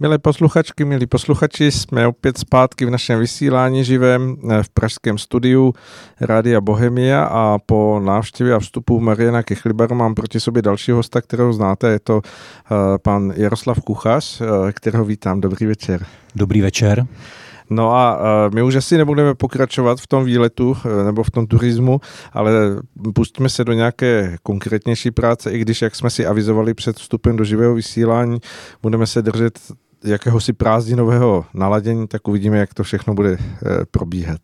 Milé posluchačky, milí posluchači, jsme opět zpátky v našem vysílání živém eh, v pražském studiu Rádia Bohemia a po návštěvě a vstupu Mariana Kechliber mám proti sobě dalšího hosta, kterého znáte, je to uh, pan Jaroslav Kuchař, uh, kterého vítám. Dobrý večer. Dobrý večer. No a my už asi nebudeme pokračovat v tom výletu nebo v tom turismu, ale pustíme se do nějaké konkrétnější práce, i když, jak jsme si avizovali před vstupem do živého vysílání, budeme se držet jakéhosi prázdninového naladění, tak uvidíme, jak to všechno bude eh, probíhat.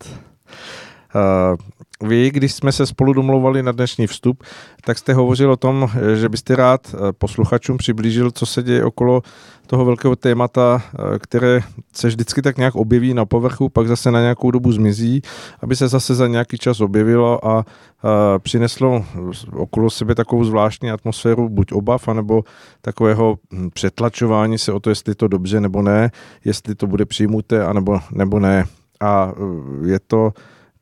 Eh, vy, když jsme se spolu domluvali na dnešní vstup, tak jste hovořil o tom, že byste rád eh, posluchačům přiblížil, co se děje okolo toho velkého témata, které se vždycky tak nějak objeví na povrchu, pak zase na nějakou dobu zmizí, aby se zase za nějaký čas objevilo a přineslo okolo sebe takovou zvláštní atmosféru buď obav, anebo takového hm, přetlačování se o to, jestli to dobře nebo ne, jestli to bude přijmuté, anebo nebo ne. A je to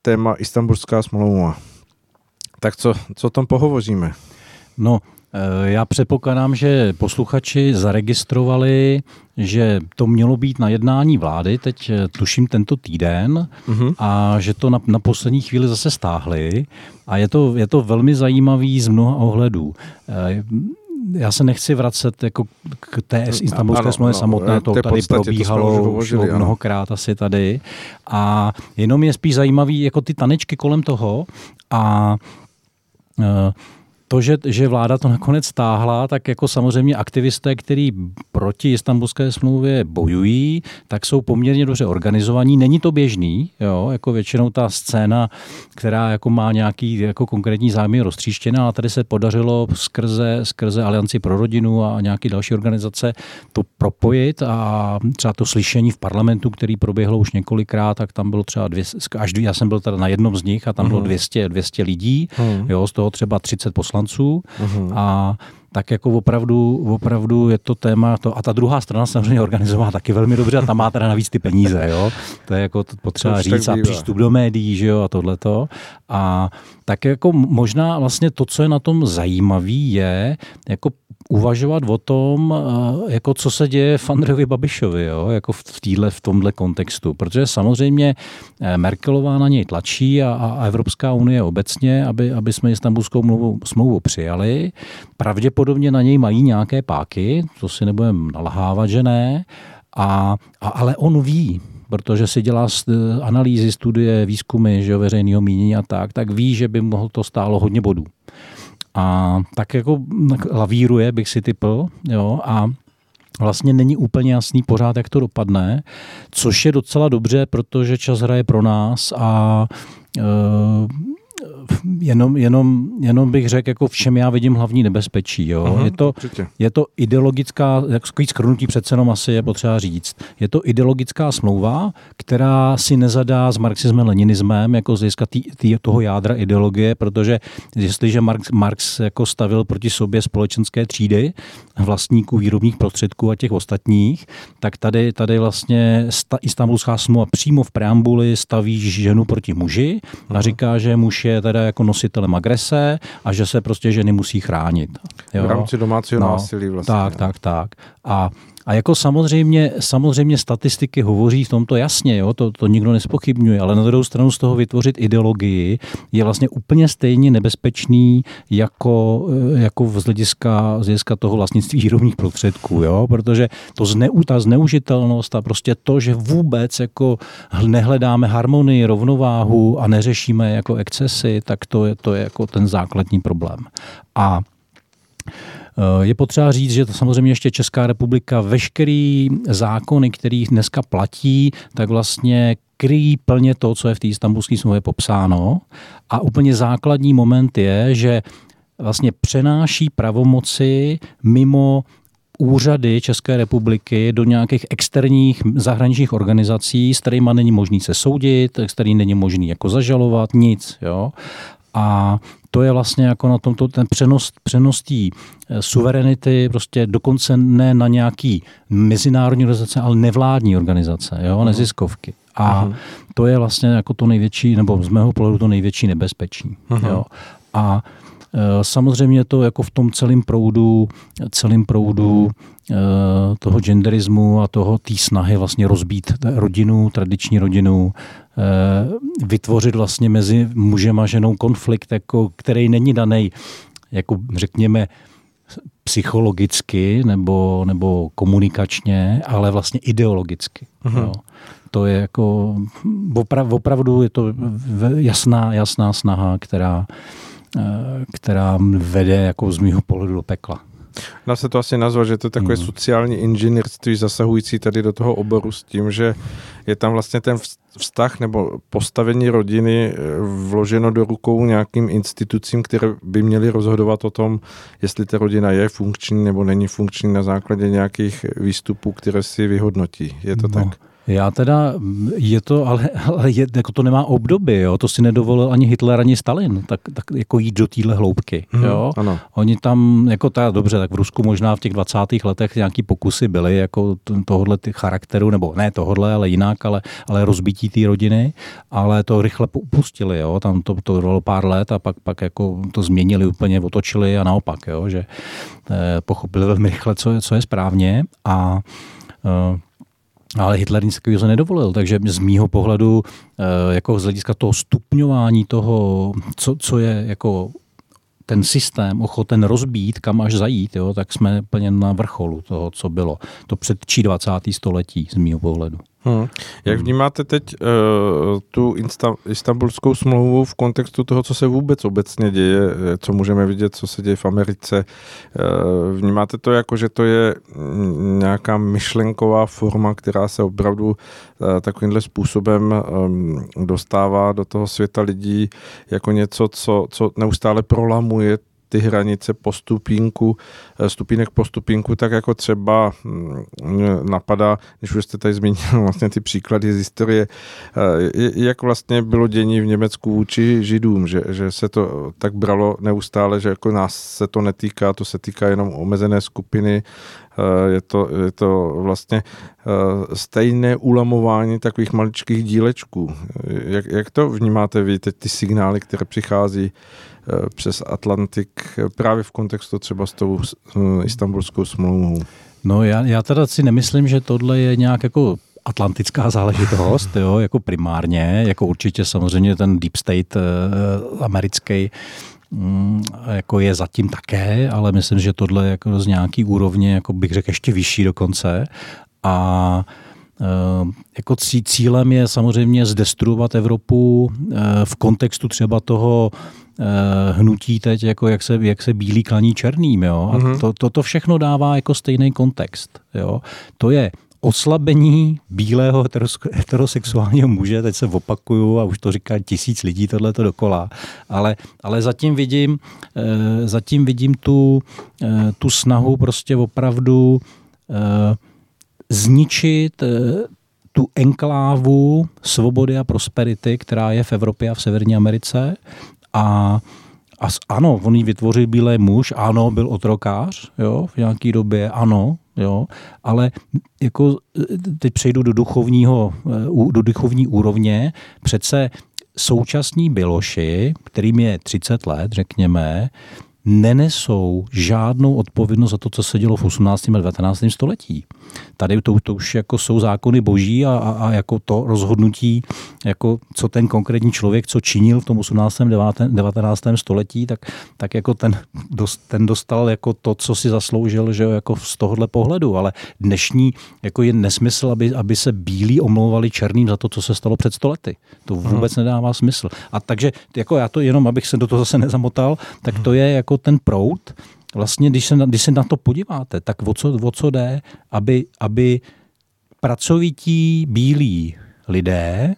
téma Istanbulská smlouva. Tak co, co tam pohovoříme? No, eh, já předpokládám, že posluchači zaregistrovali, že to mělo být na jednání vlády, teď eh, tuším tento týden, uh-huh. a že to na, na poslední chvíli zase stáhli. A je to, je to velmi zajímavý z mnoha ohledů eh, já se nechci vracet jako k té istambulské smlouvě samotné, to tady probíhalo to hovořili, mnohokrát asi tady. A jenom je spíš zajímavý jako ty tanečky kolem toho a uh, to, že, že vláda to nakonec stáhla, tak jako samozřejmě aktivisté, kteří proti istambulské smlouvě bojují, tak jsou poměrně dobře organizovaní. Není to běžný, jo, jako většinou ta scéna, která jako má nějaký jako konkrétní zájmy roztříštěná, a tady se podařilo skrze, skrze Alianci pro rodinu a nějaké další organizace to propojit a třeba to slyšení v parlamentu, který proběhlo už několikrát, tak tam bylo třeba dvě, až dvě, já jsem byl teda na jednom z nich a tam bylo 200, mhm. 200 lidí, hmm. jo, z toho třeba 30 poslanců poslanců uh-huh. a tak jako opravdu, opravdu je to téma to, a ta druhá strana samozřejmě organizovala taky velmi dobře a tam má teda navíc ty peníze, jo. To je jako potřeba to říct a přístup do médií, že jo, a tohleto. A tak jako možná vlastně to, co je na tom zajímavý, je jako uvažovat o tom, eh, jako co se děje v Andrejovi Babišovi, jo? jako v, týhle, v tomhle kontextu. Protože samozřejmě eh, Merkelová na něj tlačí a, a Evropská unie obecně, aby, aby jsme Istanbulskou mluvu, smlouvu přijali. Pravděpodobně na něj mají nějaké páky, to si nebudeme nalhávat, že ne. A, a, ale on ví, protože si dělá eh, analýzy, studie, výzkumy že jo, veřejného mínění a tak, tak ví, že by mohl to stálo hodně bodů. A tak jako lavíruje, bych si typl, jo, a vlastně není úplně jasný pořád, jak to dopadne, což je docela dobře, protože čas hraje pro nás a e, jenom, jenom, jenom bych řekl, jako v čem já vidím hlavní nebezpečí. Jo? Uh-huh, je, to, je to ideologická, jak skrnutí přece jenom asi je potřeba říct, je to ideologická smlouva, která si nezadá s marxismem, leninismem, jako z hlediska toho jádra ideologie, protože jestliže Marx, Marx jako stavil proti sobě společenské třídy, vlastníků výrobních prostředků a těch ostatních, tak tady, tady vlastně sta, Istanbulská smlouva přímo v preambuli staví ženu proti muži a mhm. říká, že muž je teda jako nositelem agrese a že se prostě ženy musí chránit. Jo? V rámci domácího no, násilí vlastně. Tak, tak, tak. A a jako samozřejmě, samozřejmě statistiky hovoří v tomto jasně, jo? To, to nikdo nespochybňuje, ale na druhou stranu z toho vytvořit ideologii je vlastně úplně stejně nebezpečný jako, eh, jako z hlediska, z hlediska toho vlastnictví výrobních prostředků, jo? protože to zneu, ta zneužitelnost a prostě to, že vůbec jako nehledáme harmonii, rovnováhu a neřešíme jako excesy, tak to je, to je jako ten základní problém. A je potřeba říct, že to samozřejmě ještě Česká republika veškerý zákony, který dneska platí, tak vlastně kryjí plně to, co je v té istambulské smlouvě popsáno. A úplně základní moment je, že vlastně přenáší pravomoci mimo úřady České republiky do nějakých externích zahraničních organizací, s kterými není možný se soudit, s kterými není možný jako zažalovat, nic. Jo? A to je vlastně jako na tomto ten přenos, přenos té eh, suverenity prostě dokonce ne na nějaký mezinárodní organizace, ale nevládní organizace, jo, uh-huh. neziskovky. A uh-huh. to je vlastně jako to největší, nebo z mého pohledu to největší nebezpečí. Uh-huh. Jo. A samozřejmě to jako v tom celém proudu, celým proudu toho genderismu a toho té snahy vlastně rozbít rodinu, tradiční rodinu, vytvořit vlastně mezi mužem a ženou konflikt, jako, který není daný, jako řekněme, psychologicky nebo, nebo komunikačně, ale vlastně ideologicky. Mm-hmm. Jo. To je jako, opra, opravdu je to jasná, jasná snaha, která, eh, která vede jako z mýho pohledu do pekla. Dá se to asi nazvat, že to je takové mm. sociální inženýrství zasahující tady do toho oboru s tím, že je tam vlastně ten vztah nebo postavení rodiny eh, vloženo do rukou nějakým institucím, které by měly rozhodovat o tom, jestli ta rodina je funkční nebo není funkční na základě nějakých výstupů, které si vyhodnotí. Je to no. tak? Já teda, je to, ale, ale je, jako to nemá obdoby, jo? to si nedovolil ani Hitler, ani Stalin, tak, tak jako jít do téhle hloubky. Hmm, jo? Ano. Oni tam, jako ta, dobře, tak v Rusku možná v těch 20. letech nějaký pokusy byly, jako tohohle ty charakteru, nebo ne tohohle, ale jinak, ale, ale rozbití té rodiny, ale to rychle upustili, jo? tam to, to trvalo pár let a pak, pak jako to změnili úplně, otočili a naopak, jo? že eh, pochopili velmi rychle, co je, co je správně a eh, ale Hitler nic takového nedovolil, takže z mýho pohledu, eh, jako z hlediska toho stupňování toho, co, co je jako ten systém ochoten rozbít, kam až zajít, jo, tak jsme plně na vrcholu toho, co bylo. To předčí 20. století z mýho pohledu. Hmm. Jak hmm. vnímáte teď uh, tu insta- istambulskou smlouvu v kontextu toho, co se vůbec obecně děje, eh, co můžeme vidět, co se děje v Americe? Uh, vnímáte to jako, že to je mm, nějaká myšlenková forma, která se opravdu uh, takovýmhle způsobem um, dostává do toho světa lidí jako něco, co, co neustále prolamuje ty hranice po stupínku, eh, stupínek po stupínku, tak jako třeba mm, napadá, když už jste tady zmínil vlastně ty příklady z historie, eh, jak vlastně bylo dění v Německu vůči židům, že, že se to tak bralo neustále, že jako nás se to netýká, to se týká jenom omezené skupiny, eh, je to, je to vlastně stejné ulamování takových maličkých dílečků. Jak, jak to vnímáte vy, teď ty signály, které přichází přes Atlantik eh, právě v kontextu třeba s tou eh, istambulskou smlouvou? No já, já teda si nemyslím, že tohle je nějak jako atlantická záležitost, jo, jako primárně, jako určitě samozřejmě ten deep state uh, americký um, jako je zatím také, ale myslím, že tohle je jako z nějaký úrovně, jako bych řekl, ještě vyšší dokonce. A jako cílem je samozřejmě zdestruovat Evropu v kontextu třeba toho Eh, hnutí teď, jako jak se, jak se bílí klaní černým. Jo? A mm-hmm. to, to, to všechno dává jako stejný kontext. Jo? To je oslabení bílého heterosexuálního muže, teď se opakuju a už to říká tisíc lidí tohle to dokola, ale, ale zatím vidím, eh, zatím vidím tu, eh, tu snahu prostě opravdu zničit tu enklávu svobody a prosperity, která je v Evropě a v Severní Americe a a ano, on ji vytvořil bílý muž, ano, byl otrokář, jo, v nějaké době, ano, jo, ale jako teď přejdu do duchovního, eh, do duchovní úrovně, přece současní Biloši, kterým je 30 let, řekněme, nenesou žádnou odpovědnost za to, co se dělo v 18. a 19. století. Tady to, to už jako jsou zákony boží a, a, a jako to rozhodnutí, jako co ten konkrétní člověk, co činil v tom 18. 19. století, tak, tak jako ten, dost, ten dostal jako to, co si zasloužil, že jako z tohohle pohledu, ale dnešní jako je nesmysl, aby, aby se bílí omlouvali černým za to, co se stalo před stolety. To vůbec hmm. nedává smysl. A takže jako já to jenom, abych se do toho zase nezamotal, tak to je jako ten prout, vlastně, když se, na, když se na to podíváte, tak o co, o co jde, aby, aby pracovití bílí lidé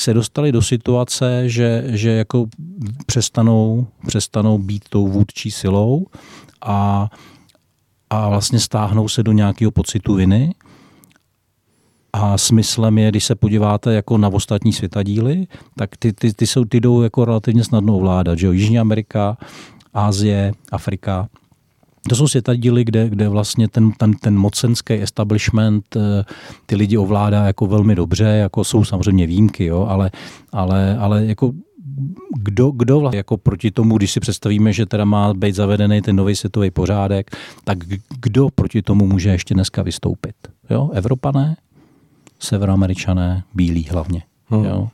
se dostali do situace, že, že jako přestanou, přestanou být tou vůdčí silou a, a vlastně stáhnou se do nějakého pocitu viny. A smyslem je, když se podíváte jako na ostatní světadíly, tak ty, ty, ty, jsou, ty jdou jako relativně snadno ovládat. Že jo? Jižní Amerika, Ázie, Afrika, to jsou světadíly, kde, kde vlastně ten, ten, ten mocenský establishment eh, ty lidi ovládá jako velmi dobře, jako jsou samozřejmě výjimky, jo, ale, ale, ale jako kdo, kdo vlastně jako proti tomu, když si představíme, že teda má být zavedený ten nový světový pořádek, tak kdo proti tomu může ještě dneska vystoupit? Jo? Evropané, severoameričané, bílí hlavně. Hmm. Jo?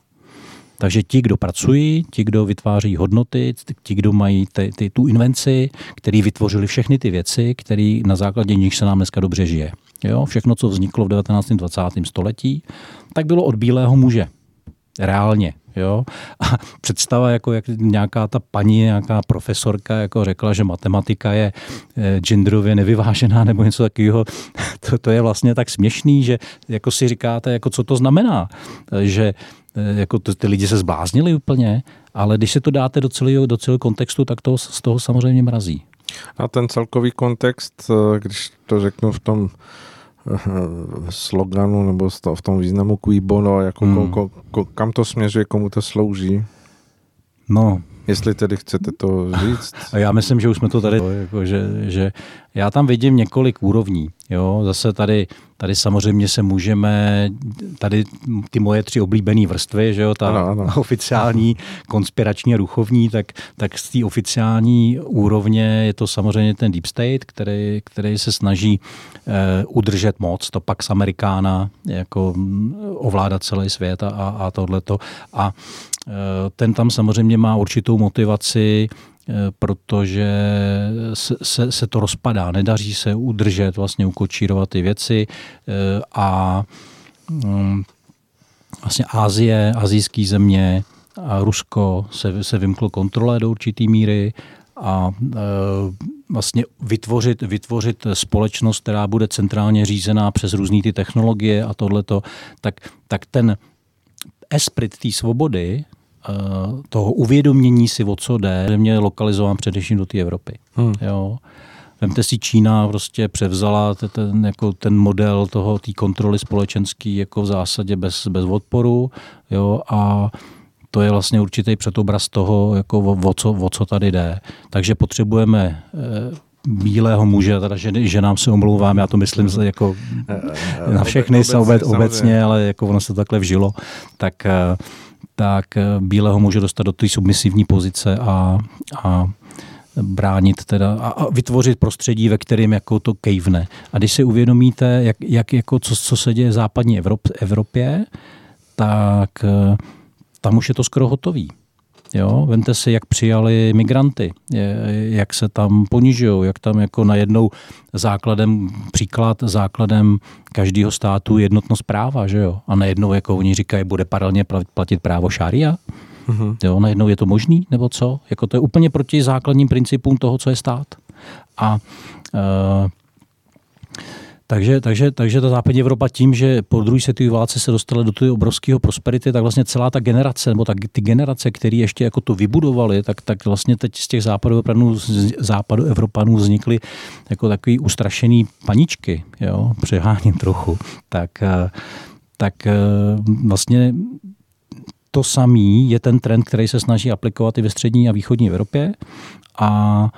Takže ti, kdo pracují, ti, kdo vytváří hodnoty, ti, kdo mají ty, ty, tu invenci, který vytvořili všechny ty věci, který na základě nich se nám dneska dobře žije. Jo? Všechno, co vzniklo v 19. 20. století, tak bylo od bílého muže. Reálně. Jo? A představa, jako jak nějaká ta paní, nějaká profesorka jako řekla, že matematika je eh, genderově nevyvážená nebo něco takového, to, to je vlastně tak směšný, že jako si říkáte, jako co to znamená, že jako to, ty lidi se zbláznili úplně, ale když se to dáte do celého, do celého kontextu, tak to z toho samozřejmě mrazí. A ten celkový kontext, eh, když to řeknu v tom sloganu nebo v tom významu cui bono, jako hmm. ko, ko, kam to směřuje, komu to slouží? No, Jestli tedy chcete to říct. Já myslím, že už jsme to tady, jako, že, že já tam vidím několik úrovní. Jo? Zase tady, tady samozřejmě se můžeme, tady ty moje tři oblíbené vrstvy, že jo? ta ano, ano. oficiální, konspirační a duchovní, tak, tak z té oficiální úrovně je to samozřejmě ten deep state, který, který se snaží eh, udržet moc, to pak z Amerikána, jako ovládat celý svět a, a tohleto. A ten tam samozřejmě má určitou motivaci Eh, protože se, se, se to rozpadá, nedaří se udržet, vlastně ukočírovat ty věci. Eh, a mm, vlastně Ázie, azijské země a Rusko se, se vymklo kontrole do určitý míry a vlastně vytvořit, vytvořit společnost, která bude centrálně řízená přes různé ty technologie a tohleto, tak, tak ten esprit té svobody Eh, toho uvědomění si, o co jde, je lokalizován především do té Evropy. Hmm. Jo. Vemte si, Čína prostě převzala ten, jako ten model toho, té kontroly společenský jako v zásadě bez, bez odporu jo, a to je vlastně určitý předobraz toho, jako o, o, co, o co tady jde. Takže potřebujeme eh, bílého muže, teda že, že nám se omlouvám, já to myslím jako eh, na všechny obecně, obecně, ale jako ono se to takhle vžilo, tak tak eh, bílého může dostat do té submisivní pozice a, a bránit teda a, a vytvořit prostředí, ve kterém jako to kejvne. A když si uvědomíte, jak, jak jako co, co se děje v západní Evrop, Evropě, tak eh, tam už je to skoro hotový. Jo? Vemte si, jak přijali migranty, jak se tam ponižují, jak tam jako najednou základem, příklad základem každého státu jednotnost práva, že jo? A najednou, jako oni říkají, bude paralelně platit právo šária? Mm-hmm. Jo, najednou je to možný, nebo co? Jako to je úplně proti základním principům toho, co je stát. A uh, takže, takže, takže ta západní Evropa tím, že po druhé světové válce se dostala do toho obrovského prosperity, tak vlastně celá ta generace, nebo tak ty generace, které ještě jako to vybudovali, tak, tak vlastně teď z těch západoevropanů, západoevropanů vznikly jako takový ustrašený paničky, jo, přeháním trochu. Tak, eh, tak eh, vlastně to samý je ten trend, který se snaží aplikovat i ve střední a východní Evropě a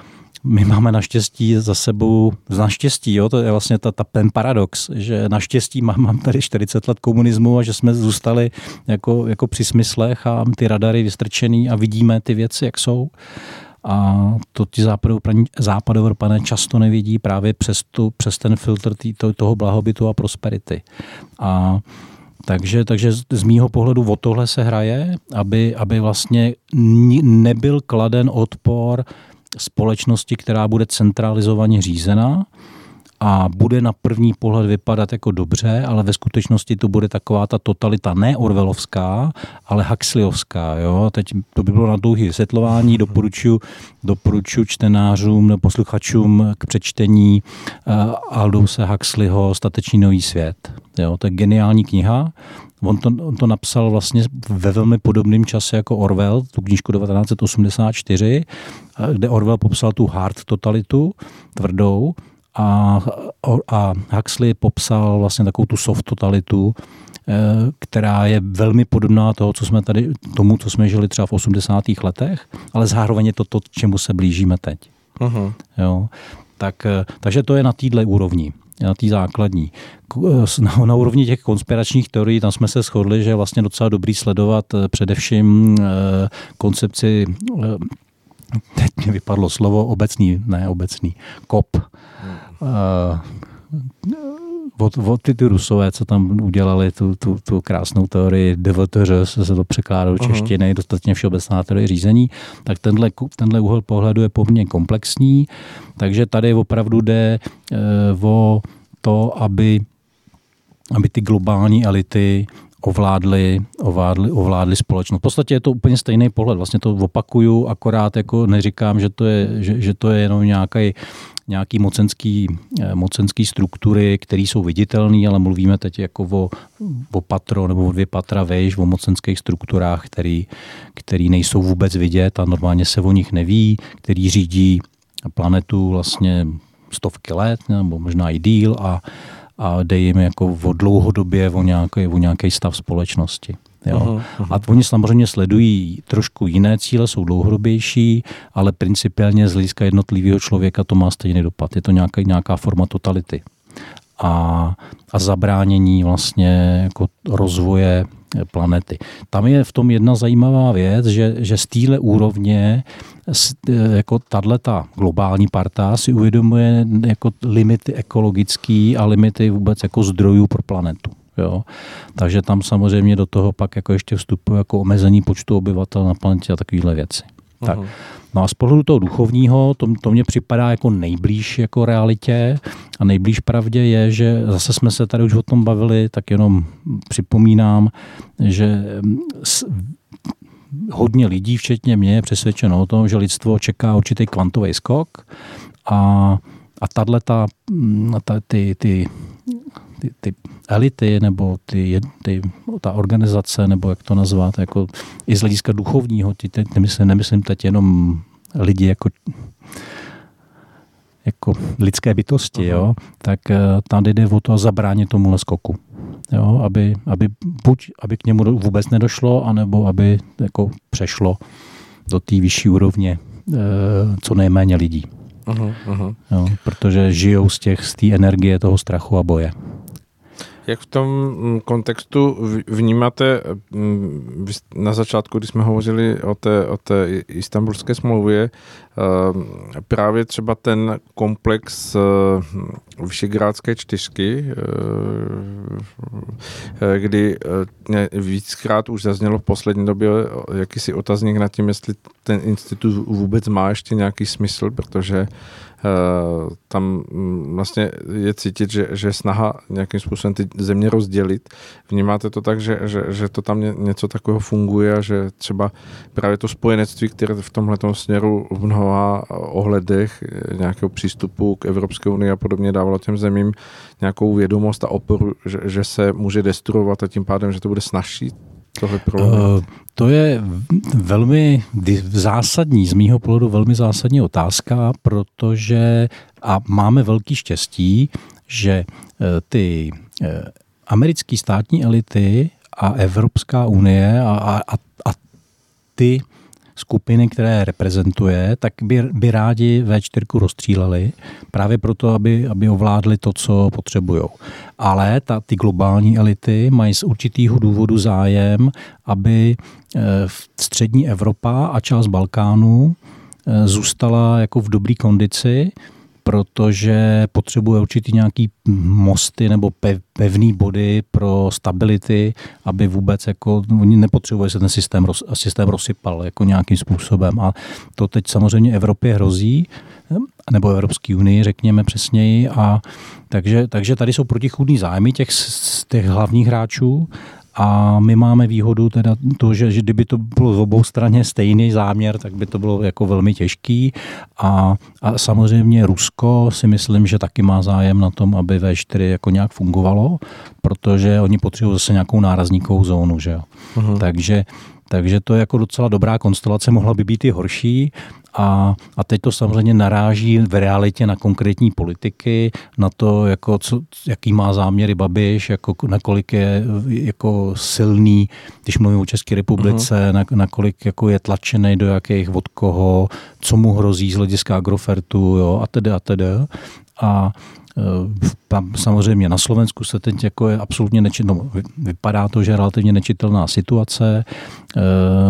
my máme naštěstí za sebou, naštěstí, jo, to je vlastně ta, ta, ten paradox, že naštěstí mám, mám tady 40 let komunismu a že jsme zůstali jako, jako při smyslech a ty radary vystrčený a vidíme ty věci, jak jsou. A to ti západoevropané často nevidí právě přes, tu, přes ten filtr tý, to, toho blahobytu a prosperity. A takže, takže z mýho pohledu o tohle se hraje, aby, aby vlastně nebyl kladen odpor společnosti, která bude centralizovaně řízená a bude na první pohled vypadat jako dobře, ale ve skutečnosti to bude taková ta totalita ne Orvelovská, ale Huxleyovská. Jo? Teď to by bylo na dlouhé vysvětlování, doporučuji doporučuji čtenářům nebo posluchačům k přečtení uh, Aldouse Huxleyho Statečný nový svět. Jo? To je geniální kniha, On to, on to napsal vlastně ve velmi podobném čase jako Orwell, tu knížku 1984, kde Orwell popsal tu hard totalitu, tvrdou, a, a Huxley popsal vlastně takovou tu soft totalitu, eh, která je velmi podobná toho, co jsme tady, tomu, co jsme žili třeba v 80. letech, ale zároveň je to to, čemu se blížíme teď. Uh-huh. Jo. Tak, eh, takže to je na této úrovni. Na té základní. Na, na úrovni těch konspiračních teorií tam jsme se shodli, že je vlastně docela dobrý sledovat především koncepci teď mi vypadlo slovo obecný, ne obecný, kop. Hmm. Uh, od, od ty, ty rusové, co tam udělali tu, tu, tu krásnou teorii DVTR, se to překládá do češtiny, uh-huh. dostatečně všeobecná teorie řízení, tak tenhle, tenhle úhel pohledu je poměrně komplexní, takže tady opravdu jde uh, o to, aby, aby ty globální elity ovládli, ovládli, ovládli společnost. V podstatě je to úplně stejný pohled. Vlastně to opakuju, akorát jako neříkám, že to je, že, že to je jenom nějaký nějaký mocenský, eh, mocenský struktury, které jsou viditelné, ale mluvíme teď jako o, o patro nebo o dvě patra vejš, o mocenských strukturách, který, který nejsou vůbec vidět a normálně se o nich neví, který řídí planetu vlastně stovky let nebo možná i díl a, a jde jim jako o dlouhodobě o nějaký, o nějaký stav společnosti. Jo. Uh-huh, uh-huh. A oni samozřejmě sledují trošku jiné cíle, jsou dlouhodobější, ale principiálně z hlediska jednotlivého člověka to má stejný dopad. Je to nějaká, nějaká forma totality a, a zabránění vlastně jako rozvoje planety. Tam je v tom jedna zajímavá věc, že, že z téhle úrovně jako tato globální parta si uvědomuje jako limity ekologický a limity vůbec jako zdrojů pro planetu. Jo. Takže tam samozřejmě do toho pak jako ještě vstupuje jako omezení počtu obyvatel na planetě a takovéhle věci. Tak. No a z pohledu toho duchovního, to, to mně připadá jako nejblíž jako realitě a nejblíž pravdě je, že zase jsme se tady už o tom bavili, tak jenom připomínám, že s, hodně lidí, včetně mě, je přesvědčeno o tom, že lidstvo čeká určitý kvantový skok a, a tato, ta, ty, ty ty, ty elity nebo ty, ty, ta organizace, nebo jak to nazvat, jako i z hlediska duchovního, ty, ty, nemyslím, nemyslím teď jenom lidi jako jako lidské bytosti, jo, tak uh, tady jde o to zabránit tomu skoku. Jo, aby, aby buď aby k němu vůbec nedošlo, anebo aby jako přešlo do té vyšší úrovně uh, co nejméně lidí. Uh-huh, uh-huh. Jo, protože žijou z těch z té energie toho strachu a boje. Jak v tom mm, kontextu vnímáte mm, na začátku, když jsme hovořili o té, o té istambulské smlouvě, eh, právě třeba ten komplex eh, Vyšegrádské čtyřky, eh, kdy víckrát už zaznělo v poslední době jakýsi otazník nad tím, jestli ten institut vůbec má ještě nějaký smysl, protože tam mm, vlastně je cítit, že, že snaha nějakým způsobem ty země rozdělit. Vnímáte to tak, že, že, že to tam něco takového funguje a že třeba právě to spojenectví, které v tomhle směru v mnoha ohledech eh, nějakého přístupu k Evropské unii a podobně dávalo těm zemím nějakou vědomost a oporu, že, že se může destruovat a tím pádem, že to bude snažší tohle uh, To je velmi zásadní, z mýho pohledu velmi zásadní otázka, protože a máme velký štěstí, že eh, ty eh, americké státní elity a Evropská unie a, a, a ty skupiny, které reprezentuje, tak by, by rádi V4 rozstříleli právě proto, aby, aby ovládli to, co potřebují. Ale ta, ty globální elity mají z určitého důvodu zájem, aby eh, v střední Evropa a část Balkánu eh, zůstala jako v dobré kondici, protože potřebuje určitý nějaký mosty nebo pevný body pro stability, aby vůbec jako, oni nepotřebuje se ten systém, systém rozsypal jako nějakým způsobem a to teď samozřejmě Evropě hrozí, nebo Evropské unii, řekněme přesněji. A takže, takže tady jsou protichůdný zájmy těch, těch hlavních hráčů a my máme výhodu teda to, že, že kdyby to bylo z obou straně stejný záměr, tak by to bylo jako velmi těžký. A, a samozřejmě Rusko si myslím, že taky má zájem na tom, aby V4 jako nějak fungovalo, protože oni potřebují zase nějakou nárazníkovou zónu. Že jo? Uh-huh. Takže takže to je jako docela dobrá konstelace, mohla by být i horší, a, a teď to samozřejmě naráží v realitě na konkrétní politiky, na to, jako co, jaký má záměry Babiš, jako, nakolik je jako silný, když mluvím o České republice, uh-huh. na, nakolik jako je tlačený do jakých, od koho, co mu hrozí z hlediska Agrofertu jo, a tedy a tedy. A tam samozřejmě na Slovensku se teď jako je absolutně nečitelná, no, vypadá to, že je relativně nečitelná situace,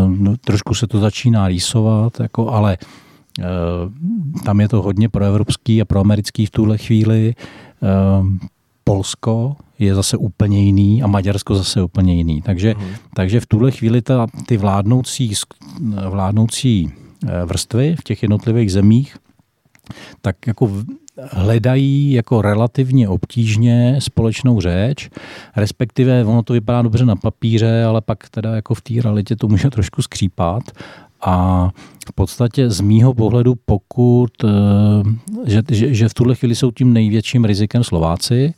no, trošku se to začíná rýsovat, jako, ale tam je to hodně proevropský a proamerický v tuhle chvíli. Polsko je zase úplně jiný a Maďarsko zase úplně jiný. Takže, hmm. takže v tuhle chvíli ta, ty vládnoucí, vládnoucí eh, vrstvy v těch jednotlivých zemích tak jako hledají jako relativně obtížně společnou řeč, respektive ono to vypadá dobře na papíře, ale pak teda jako v té realitě to může trošku skřípat. A v podstatě z mýho pohledu, pokud, eh, že, že, že v tuhle chvíli jsou tím největším rizikem Slováci,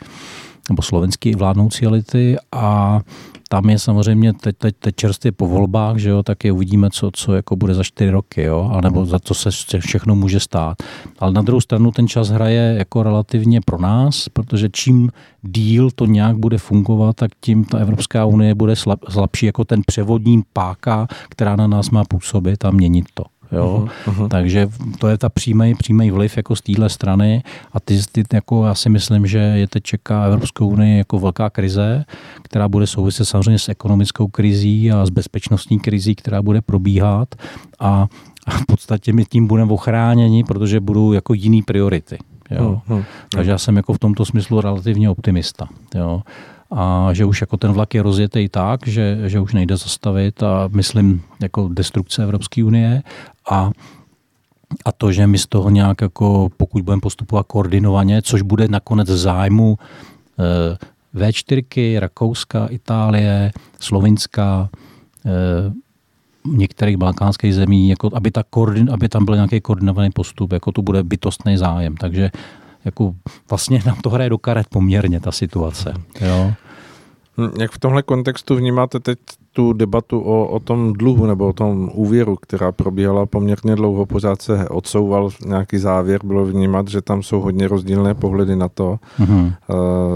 nebo slovenský vládnoucí elity a tam je samozřejmě teď, teď, teď čerstvě po volbách, že jo, tak je uvidíme, co, co jako bude za čtyři roky, jo, anebo za to se všechno může stát. Ale na druhou stranu ten čas hraje jako relativně pro nás, protože čím díl to nějak bude fungovat, tak tím ta Evropská unie bude slab, slabší jako ten převodní páka, která na nás má působit a měnit to. Jo? Uh-huh. Takže to je ta přímý, přímý vliv jako z téhle strany a ty, ty, jako já si myslím, že je teď čeká Evropskou unii jako velká krize, která bude souviset samozřejmě s ekonomickou krizí a s bezpečnostní krizí, která bude probíhat a a v podstatě my tím budeme ochráněni, protože budou jako jiný priority. Jo. Uh-huh. Takže já jsem jako v tomto smyslu relativně optimista. Jo a že už jako ten vlak je rozjetý tak, že, že už nejde zastavit a myslím jako destrukce Evropské unie a a to, že my z toho nějak jako, pokud budeme postupovat koordinovaně, což bude nakonec zájmu eh, V4, Rakouska, Itálie, Slovinska, eh, některých balkánských zemí, jako aby, ta koordin, aby tam byl nějaký koordinovaný postup, jako to bude bytostný zájem. Takže jako vlastně nám to hraje do karet poměrně ta situace. Jo. Hm, jak v tomhle kontextu vnímáte teď tu debatu o, o tom dluhu nebo o tom úvěru, která probíhala poměrně dlouho, pořád se odsouval nějaký závěr, bylo vnímat, že tam jsou hodně rozdílné pohledy na to. Mm-hmm.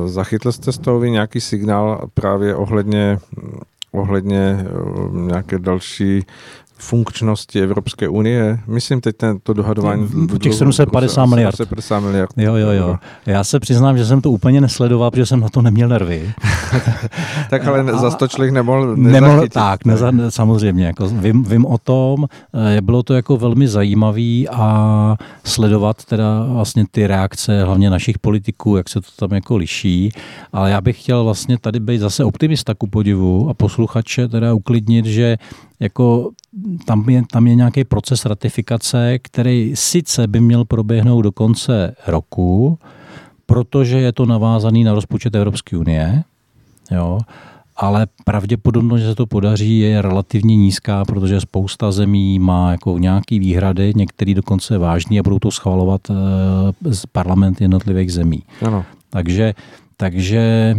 Zachytl jste z toho vy nějaký signál právě ohledně ohledně nějaké další funkčnosti Evropské unie. Myslím teď ten, to dohadování. V těch 750 miliard. 750 miliard. Jo, jo, jo. Já se přiznám, že jsem to úplně nesledoval, protože jsem na to neměl nervy. tak ale a, za to člověk nemohl nemohl, Tak, neza, samozřejmě. Jako vím, vím o tom. Eh, bylo to jako velmi zajímavý a sledovat teda vlastně ty reakce hlavně našich politiků, jak se to tam jako liší. Ale já bych chtěl vlastně tady být zase optimista ku podivu a posluchače teda uklidnit, že jako tam je, tam je nějaký proces ratifikace, který sice by měl proběhnout do konce roku, protože je to navázaný na rozpočet Evropské unie, jo, ale pravděpodobnost, že se to podaří, je relativně nízká, protože spousta zemí má jako nějaký výhrady, některý dokonce vážný a budou to schvalovat z parlament jednotlivých zemí. Ano. Takže, takže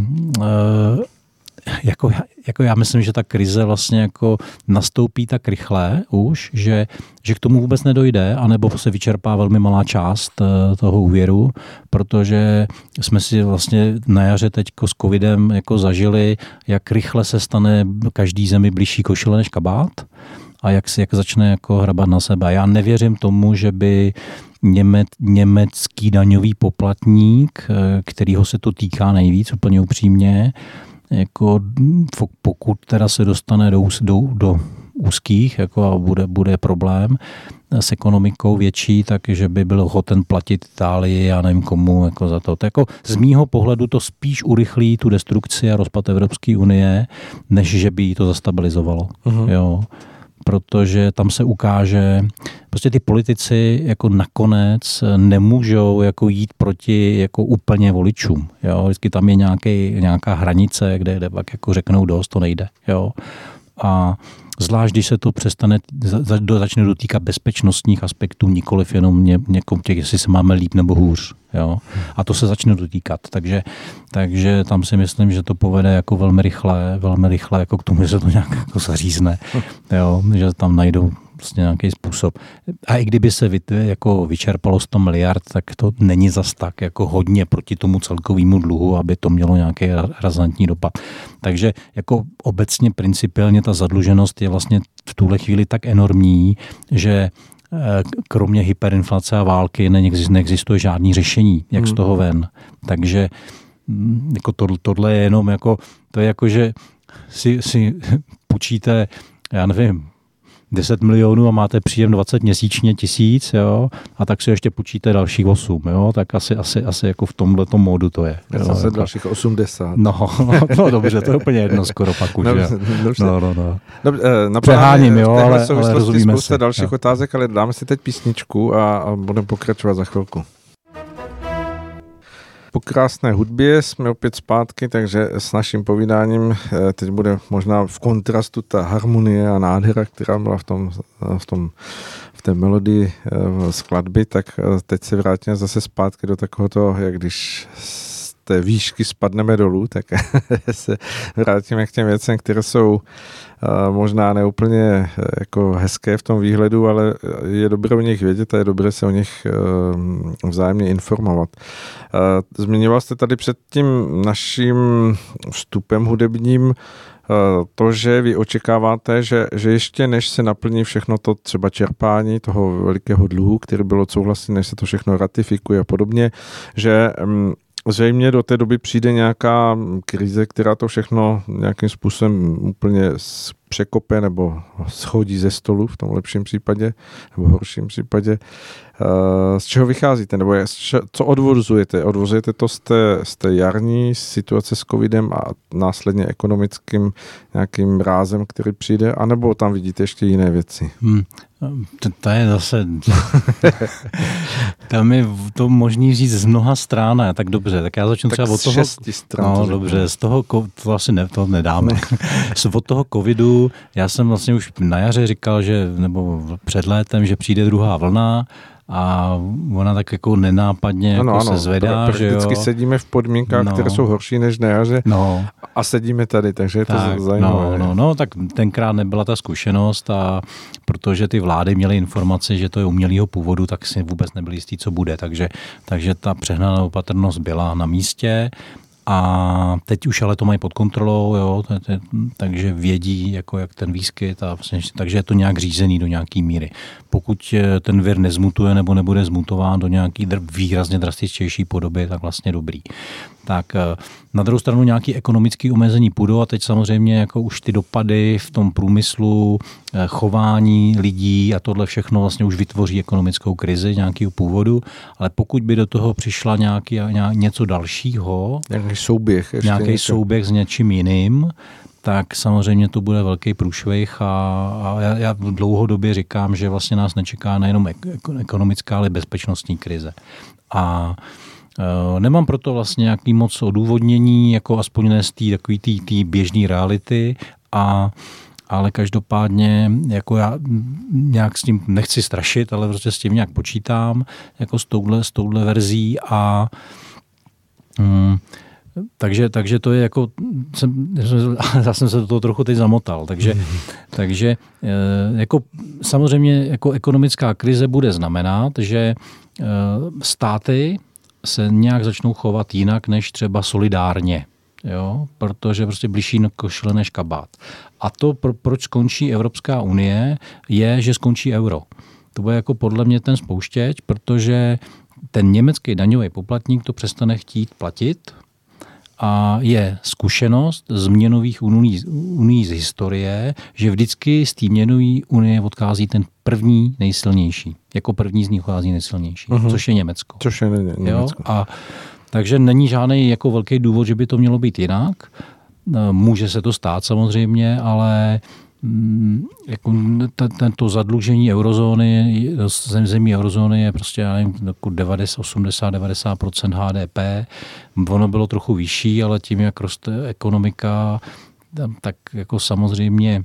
jako, jako já myslím, že ta krize vlastně jako nastoupí tak rychle už, že, že k tomu vůbec nedojde, anebo se vyčerpá velmi malá část eh, toho úvěru, protože jsme si vlastně na jaře teď s covidem jako zažili, jak rychle se stane každý zemi blížší košile než kabát a jak si jak začne jako hrabat na sebe. Já nevěřím tomu, že by Němec, německý daňový poplatník, eh, kterýho se to týká nejvíc, úplně upřímně, jako pokud teda se dostane do, do, do úzkých jako a bude, bude problém s ekonomikou větší, takže by byl ochoten platit Itálii, já nevím komu jako za to. to jako z mýho pohledu to spíš urychlí tu destrukci a rozpad Evropské unie, než že by jí to zastabilizovalo. Uh-huh. Jo protože tam se ukáže, prostě ty politici jako nakonec nemůžou jako jít proti jako úplně voličům. Jo? Vždycky tam je nějaký, nějaká hranice, kde, kde pak jako řeknou dost, to nejde. Jo? A Zvlášť, když se to přestane, začne dotýkat bezpečnostních aspektů, nikoliv jenom ně, někom těch, jestli se máme líp nebo hůř. Jo? A to se začne dotýkat. Takže, takže tam si myslím, že to povede jako velmi rychle, velmi rychle jako k tomu, že se to nějak jako zařízne. Jo? Že tam najdou prostě nějaký způsob. A i kdyby se vy, jako vyčerpalo 100 miliard, tak to není zas tak jako hodně proti tomu celkovému dluhu, aby to mělo nějaký razantní dopad. Takže jako obecně principiálně ta zadluženost je vlastně v tuhle chvíli tak enormní, že kromě hyperinflace a války neexistuje žádný řešení, jak z hmm. toho ven. Takže mm, jako to, tohle je jenom jako, to je jako, že si, si půjčíte, já nevím, 10 milionů a máte příjem 20 měsíčně tisíc, jo, a tak si ještě počíte dalších 8, jo, tak asi, asi, asi jako v tomhle módu to je. Jo, zase jako. dalších 80. No, no, dobře, to je úplně jedno skoro pak už. Dobře, dobře. No, no, no. Dobře, eh, Přeháním, jo, ale, ale rozumíme spousta se. dalších jo. otázek, ale dáme si teď písničku a, a budeme pokračovat za chvilku po krásné hudbě jsme opět zpátky, takže s naším povídáním eh, teď bude možná v kontrastu ta harmonie a nádhera, která byla v tom, v tom v té melodii eh, skladby, tak eh, teď se vrátíme zase zpátky do takového, jak když té výšky spadneme dolů, tak se vrátíme k těm věcem, které jsou možná neúplně eh, jako hezké v tom výhledu, ale je dobré o nich vědět a je dobré se o nich eh, vzájemně informovat. Zmiňoval jste tady před tím naším vstupem hudebním to, že vy očekáváte, že, že ještě než se naplní všechno to třeba čerpání toho velikého dluhu, který bylo odsouhlasen, než se to všechno ratifikuje a podobně, že mm, Zřejmě do té doby přijde nějaká krize, která to všechno nějakým způsobem úplně překope nebo schodí ze stolu v tom lepším případě nebo horším případě. Eh, z čeho vycházíte, nebo co odvozujete? Odvozujete to z té, z té jarní situace s covidem a následně ekonomickým nějakým rázem, který přijde, anebo tam vidíte ještě jiné věci? Hmm. To, to je zase, tam je to možný říct z mnoha stran, tak dobře, tak já začnu tak třeba od toho, stran, no to dobře, z toho, to asi ne, to nedáme, od toho covidu, já jsem vlastně už na jaře říkal, že, nebo před létem, že přijde druhá vlna, a ona tak jako nenápadně ano, jako ano, se zvedá. Že jo? sedíme v podmínkách, no. které jsou horší než na jaře no. a sedíme tady, takže je tak, to zajímavé. No, no, no, tak tenkrát nebyla ta zkušenost a protože ty vlády měly informace, že to je umělého původu, tak si vůbec nebyli jistí, co bude. Takže, takže ta přehnaná opatrnost byla na místě a teď už ale to mají pod kontrolou, jo, takže vědí, jako jak ten výskyt, a vlastně, takže je to nějak řízený do nějaký míry. Pokud eh, ten vir nezmutuje nebo nebude zmutován do nějaký výrazně drastičtější podoby, tak vlastně dobrý tak eh, na druhou stranu nějaký ekonomický omezení půjdou a teď samozřejmě jako už ty dopady v tom průmyslu, eh, chování lidí a tohle všechno vlastně už vytvoří ekonomickou krizi nějakého původu, ale pokud by do toho přišla nějaký, něco dalšího, nějaký souběh, ještě nějaký něco. souběh s něčím jiným, tak samozřejmě to bude velký průšvih a, a já, já dlouhodobě říkám, že vlastně nás nečeká nejenom ekonomická, ale bezpečnostní krize. A nemám proto vlastně nějaký moc odůvodnění, jako aspoň ne z té takový tý, tý běžné reality a ale každopádně jako já nějak s tím nechci strašit, ale prostě s tím nějak počítám, jako s touhle, s touhle verzí a mm, takže, takže to je jako, jsem, já jsem se do toho trochu teď zamotal, takže, takže eh, jako samozřejmě jako ekonomická krize bude znamenat, že eh, státy se nějak začnou chovat jinak než třeba solidárně. Jo? Protože prostě blížší košile než kabát. A to, pro, proč skončí Evropská unie, je, že skončí euro. To bude jako podle mě ten spouštěč, protože ten německý daňový poplatník to přestane chtít platit, a je zkušenost z měnových uní, uní z historie, že vždycky z té měnové unie odchází ten první nejsilnější. Jako první z nich odchází nejsilnější, uh-huh. což je Německo. Což je Německo. Jo? A, takže není žádný jako velký důvod, že by to mělo být jinak. Může se to stát samozřejmě, ale jako tento zadlužení eurozóny, zemí eurozóny je prostě, já nevím, 80-90% HDP. Ono bylo trochu vyšší, ale tím, jak roste ekonomika, tak jako samozřejmě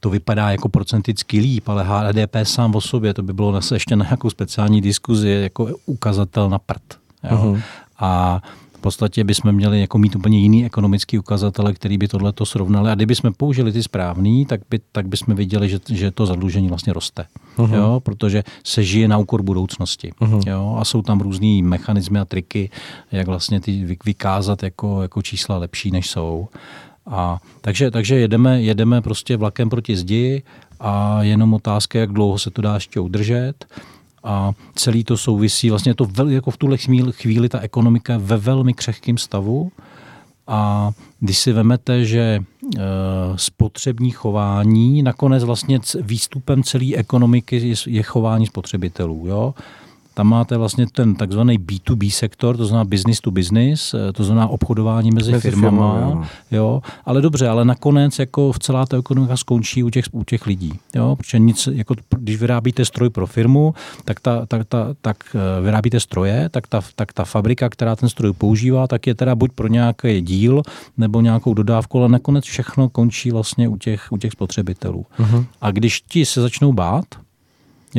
to vypadá jako procenticky líp, ale HDP sám o sobě, to by bylo zase ještě na nějakou speciální diskuzi, jako ukazatel na prd. Jo? Uh-huh. A podstatě bychom měli jako mít úplně jiný ekonomický ukazatele, který by tohle to srovnali. A kdybychom použili ty správný, tak, by, tak bychom viděli, že, že to zadlužení vlastně roste. Uh-huh. Jo? Protože se žije na úkor budoucnosti. Uh-huh. Jo? A jsou tam různý mechanismy a triky, jak vlastně ty vykázat jako, jako čísla lepší, než jsou. A takže, takže jedeme, jedeme prostě vlakem proti zdi a jenom otázka, jak dlouho se to dá ještě udržet a celý to souvisí, vlastně je to vel, jako v tuhle chvíli, chvíli ta ekonomika ve velmi křehkém stavu a když si vemete, že e, spotřební chování, nakonec vlastně výstupem celé ekonomiky je, je chování spotřebitelů. Jo? Tam máte vlastně ten takzvaný B2B sektor, to znamená business to business, eh, to znamená obchodování mezi, mezi firmama. firmama jo. Ale dobře, ale nakonec jako v celá ta ekonomika skončí u těch, u těch lidí. Jo. Protože nic, jako, když vyrábíte stroj pro firmu, tak, ta, tak, ta, tak eh, vyrábíte stroje, tak ta, tak ta fabrika, která ten stroj používá, tak je teda buď pro nějaký díl nebo nějakou dodávku, ale nakonec všechno končí vlastně u těch, u těch spotřebitelů. Uh-huh. A když ti se začnou bát,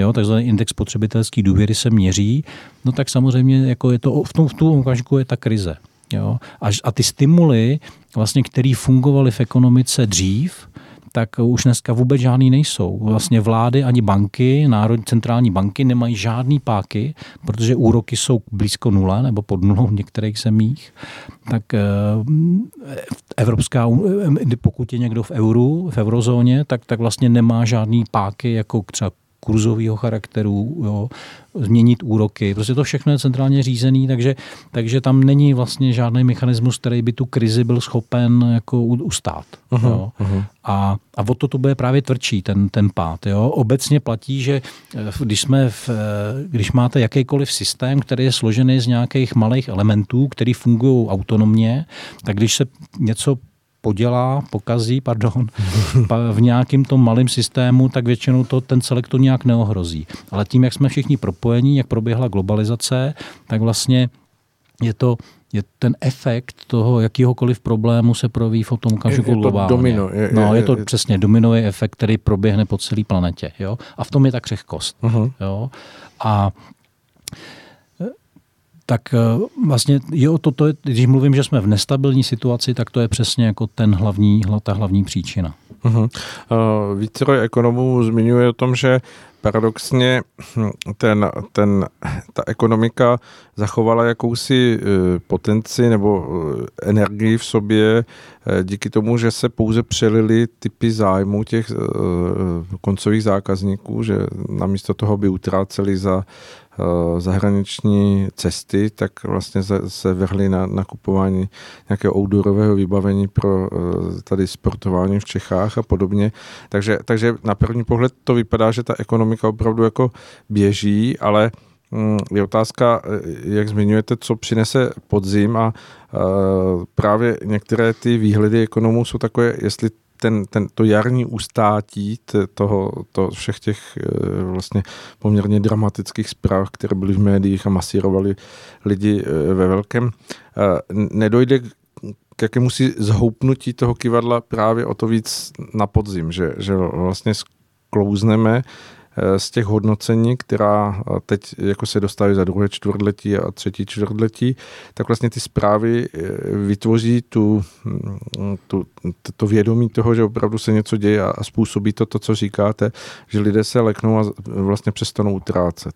jo, takzvaný index spotřebitelský důvěry se měří, no tak samozřejmě jako je to, v tom, v tom okamžiku je ta krize. Jo. A, a ty stimuly, vlastně, které fungovaly v ekonomice dřív, tak už dneska vůbec žádný nejsou. Vlastně vlády ani banky, národní centrální banky nemají žádný páky, protože úroky jsou blízko nula nebo pod nulou v některých zemích. Tak eh, Evropská, pokud je někdo v euru, v eurozóně, tak, tak vlastně nemá žádný páky jako třeba kurzového charakteru, jo, změnit úroky. Prostě to všechno je centrálně řízený, takže, takže tam není vlastně žádný mechanismus, který by tu krizi byl schopen jako ustát. Uh-huh, jo. Uh-huh. A, a o to to bude právě tvrdší, ten, ten pád. Jo. Obecně platí, že eh, když, jsme v, eh, když máte jakýkoliv systém, který je složený z nějakých malých elementů, který fungují autonomně, tak když se něco podělá, pokazí, pardon, v nějakým tom malém systému, tak většinou to ten celek to nějak neohrozí. Ale tím, jak jsme všichni propojení, jak proběhla globalizace, tak vlastně je to je ten efekt toho jakýhokoliv problému se proví v tom okamžiku globálně. domino. Je, no, je, je to je, přesně dominový efekt, který proběhne po celé planetě. Jo? A v tom je ta křehkost. Uh-huh. Jo? A tak eh, vlastně jo, to, to je, když mluvím, že jsme v nestabilní situaci, tak to je přesně jako ten hlavní, ta hlavní příčina. Uh-huh. Uh, ekonomů zmiňuje o tom, že paradoxně hm, ten, ten, ta ekonomika zachovala jakousi eh, potenci nebo energii v sobě díky tomu, že se pouze přelili typy zájmu těch koncových zákazníků, že namísto toho by utráceli za zahraniční cesty, tak vlastně se vrhli na nakupování nějakého outdoorového vybavení pro eh, tady sportování v Čechách a podobně. Takže, takže na první pohled to vypadá, že ta ekonomika opravdu jako běží, ale mm, je otázka, eh, jak zmiňujete, co přinese podzim a právě některé ty výhledy ekonomů jsou takové, jestli ten, ten, to jarní ustátí toho, to všech těch eh, vlastně poměrně dramatických zpráv, které byly v médiích a masírovali lidi eh, ve velkém, eh, nedojde k jakému si zhoupnutí toho kivadla právě o to víc na podzim, že, že vlastně sklouzneme z těch hodnocení, která eh, teď jako se dostávají za druhé čtvrtletí a třetí čtvrtletí, tak vlastně ty zprávy eh, vytvoří tu, mm, tu, to vědomí toho, že opravdu se něco děje a způsobí to, to, co říkáte, že lidé se leknou a vlastně přestanou utrácet.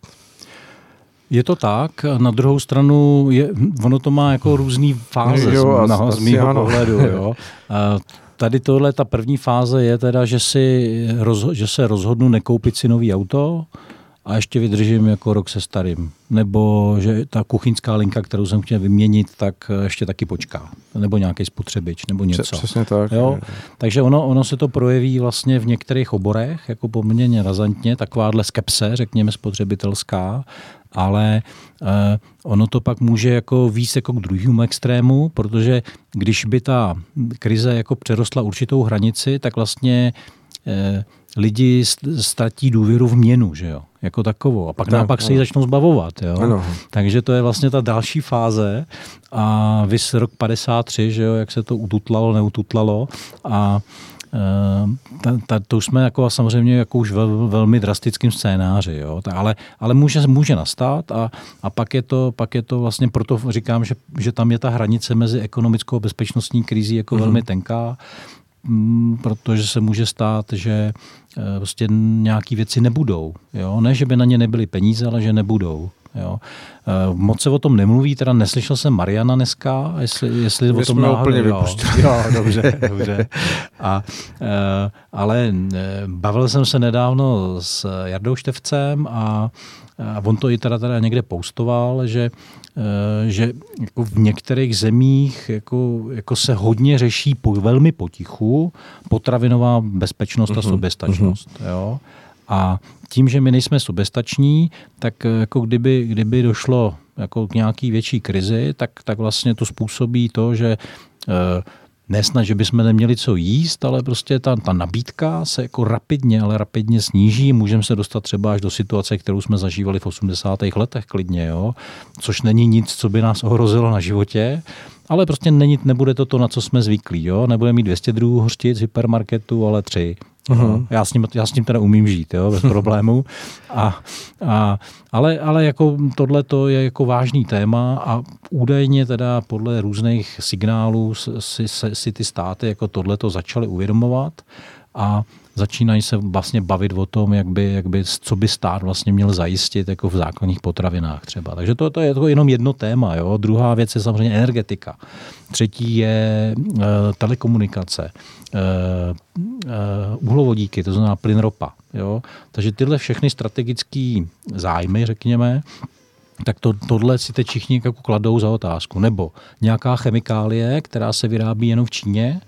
Je to tak, na druhou stranu je, ono to má jako různý fáze jo, z, na, z mýho pohledu. Jo. tady tohle, ta první fáze je teda, že, si rozho- že se rozhodnu nekoupit si nový auto a ještě vydržím jako rok se starým. Nebo že ta kuchyňská linka, kterou jsem chtěl vyměnit, tak ještě taky počká. Nebo nějaký spotřebič, nebo něco. Přesně tak. Jo? Takže ono, ono se to projeví vlastně v některých oborech, jako poměrně razantně, takováhle skepse, řekněme spotřebitelská, ale eh, ono to pak může jako víc jako k druhému extrému, protože když by ta krize jako přerostla určitou hranici, tak vlastně eh, lidi ztratí důvěru v měnu, že jo, jako takovou. A pak tak, naopak se ji začnou zbavovat, jo. Ano. Takže to je vlastně ta další fáze a vys rok 53, že jo, jak se to ututlalo, neututlalo a ta, ta, to už jsme jako samozřejmě jako už vel, velmi drastickým scénáři, jo? Ta, ale, ale může, může nastat a, a pak, je to, pak je to vlastně, proto říkám, že, že tam je ta hranice mezi ekonomickou a bezpečnostní krizí jako mm-hmm. velmi tenká, m, protože se může stát, že e, prostě nějaké věci nebudou. Jo? Ne, že by na ně nebyly peníze, ale že nebudou. Jo. Uh, moc se o tom nemluví, teda neslyšel jsem Mariana dneska, jestli, jestli My o tom jsme náhodou, úplně jo. jo, dobře, dobře. A, uh, ale bavil jsem se nedávno s Jardou Števcem a, a on to i teda, teda někde postoval, že že jako v některých zemích jako, jako se hodně řeší po, velmi potichu potravinová bezpečnost a mm-hmm. soběstačnost. Mm-hmm. Jo? A tím, že my nejsme soběstační, tak eh, jako kdyby, kdyby došlo jako k nějaký větší krizi, tak, tak vlastně to způsobí to, že eh, nesnad, že bychom neměli co jíst, ale prostě ta, ta nabídka se jako rapidně, ale rapidně sníží. Můžeme se dostat třeba až do situace, kterou jsme zažívali v 80. letech klidně, jo? což není nic, co by nás ohrozilo na životě, ale prostě není, nebude to to, na co jsme zvyklí. Jo? Nebude mít 200 druhů hořtit z hypermarketu, ale tři. Uh-huh. Já, s ním, já s ním teda umím žít, jo, bez problémů. A, a, ale, ale jako tohle to je jako vážný téma a údajně teda podle různých signálů si, si, si ty státy jako tohle to začaly uvědomovat a začínají se vlastně bavit o tom, jak by, jak by, co by stát vlastně měl zajistit jako v základních potravinách třeba. Takže to, to je to jenom jedno téma. Jo? Druhá věc je samozřejmě energetika. Třetí je uh, telekomunikace, uh, uh, uhlovodíky, to znamená plyn ropa. Jo? Takže tyhle všechny strategické zájmy, řekněme, tak to, tohle si teď všichni jako kladou za otázku. Nebo nějaká chemikálie, která se vyrábí jenom v Číně,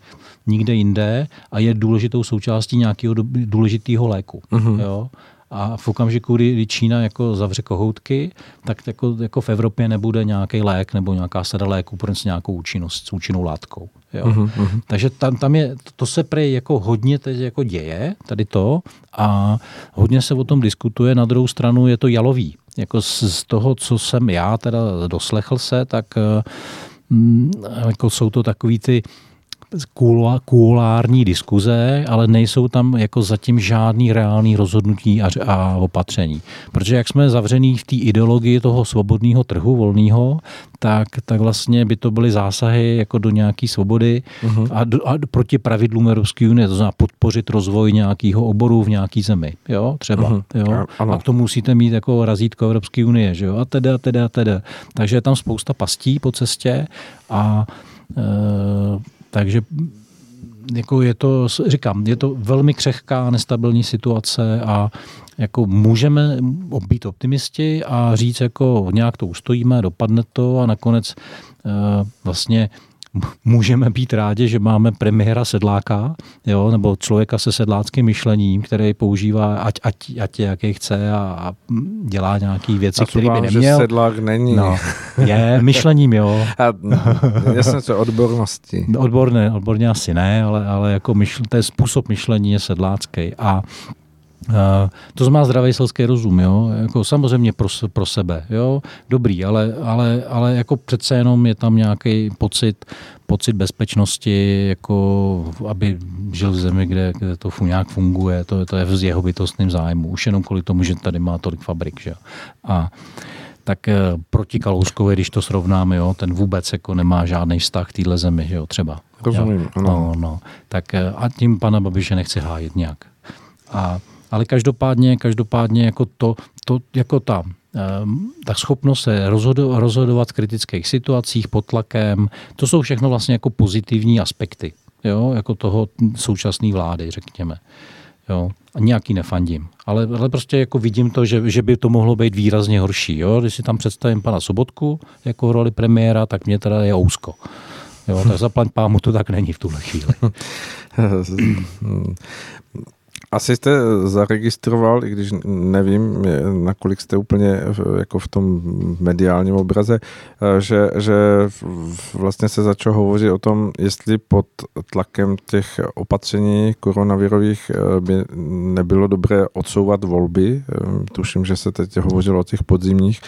nikde jinde a je důležitou součástí nějakého důležitého léku. Uh-huh. Jo? A v okamžiku, kdy Čína jako zavře kohoutky, tak jako, jako v Evropě nebude nějaký lék nebo nějaká sada léků pro nějakou účinnost s účinnou látkou. Jo? Uh-huh. Takže tam, tam je, to se prej jako hodně teď jako děje, tady to, a hodně se o tom diskutuje. Na druhou stranu je to jalový. Jako z, z toho, co jsem já teda doslechl se, tak mm, jako jsou to takový ty kulární diskuze, ale nejsou tam jako zatím žádný reálný rozhodnutí a, a opatření. Protože jak jsme zavřený v té ideologii toho svobodného trhu volného, tak, tak vlastně by to byly zásahy jako do nějaké svobody uh-huh. a, do, a proti pravidlům Evropské unie, to znamená podpořit rozvoj nějakého oboru v nějaké zemi, jo, třeba. Uh-huh. Jo? A, a k tomu musíte mít jako razítko Evropské unie, že jo, a teda, teda, teda. Takže je tam spousta pastí po cestě a e, takže jako je to, říkám, je to velmi křehká, nestabilní situace a jako můžeme být optimisti a říct, jako nějak to ustojíme, dopadne to a nakonec uh, vlastně můžeme být rádi, že máme premiéra sedláka, jo, nebo člověka se sedláckým myšlením, který používá, ať, ať, ať je, jaký chce a, a dělá nějaké věci, které by neměl. Že sedlák není. No, je myšlením, jo. A, jasně, co odbornosti. Odborné, odborně asi ne, ale, ale jako myšl, ten způsob myšlení je sedlácký. A to znamená zdravý selský rozum, jo? Jako samozřejmě pro, pro sebe, jo? dobrý, ale, ale, ale jako přece jenom je tam nějaký pocit, pocit bezpečnosti, jako aby žil v zemi, kde, kde to nějak funguje, to, to je v jeho bytostným zájmu, už jenom kvůli tomu, že tady má tolik fabrik. Že? A tak eh, proti Kalouskovi, když to srovnáme, jo, ten vůbec jako nemá žádný vztah k téhle zemi, jo, třeba. Rozumím, jo. No, no. Tak eh, a tím pana Babiše nechci hájit nějak. A ale každopádně, každopádně jako to, to jako ta, ehm, ta schopnost se rozhodo, rozhodovat v kritických situacích pod tlakem, to jsou všechno vlastně jako pozitivní aspekty, jo, jako toho současné vlády, řekněme. Jo, a nějaký nefandím. Ale, ale prostě jako vidím to, že, že by to mohlo být výrazně horší. Jo? Když si tam představím pana Sobotku jako roli premiéra, tak mě teda je ousko. Jo, tak zaplať pámu to tak není v tuhle chvíli. Asi jste zaregistroval, i když nevím, nakolik jste úplně jako v tom mediálním obraze, eh, že, že vlastně se začalo hovořit o tom, jestli pod tlakem těch opatření koronavirových eh, by nebylo dobré odsouvat volby. Eh, tuším, že se teď hovořilo o těch podzimních.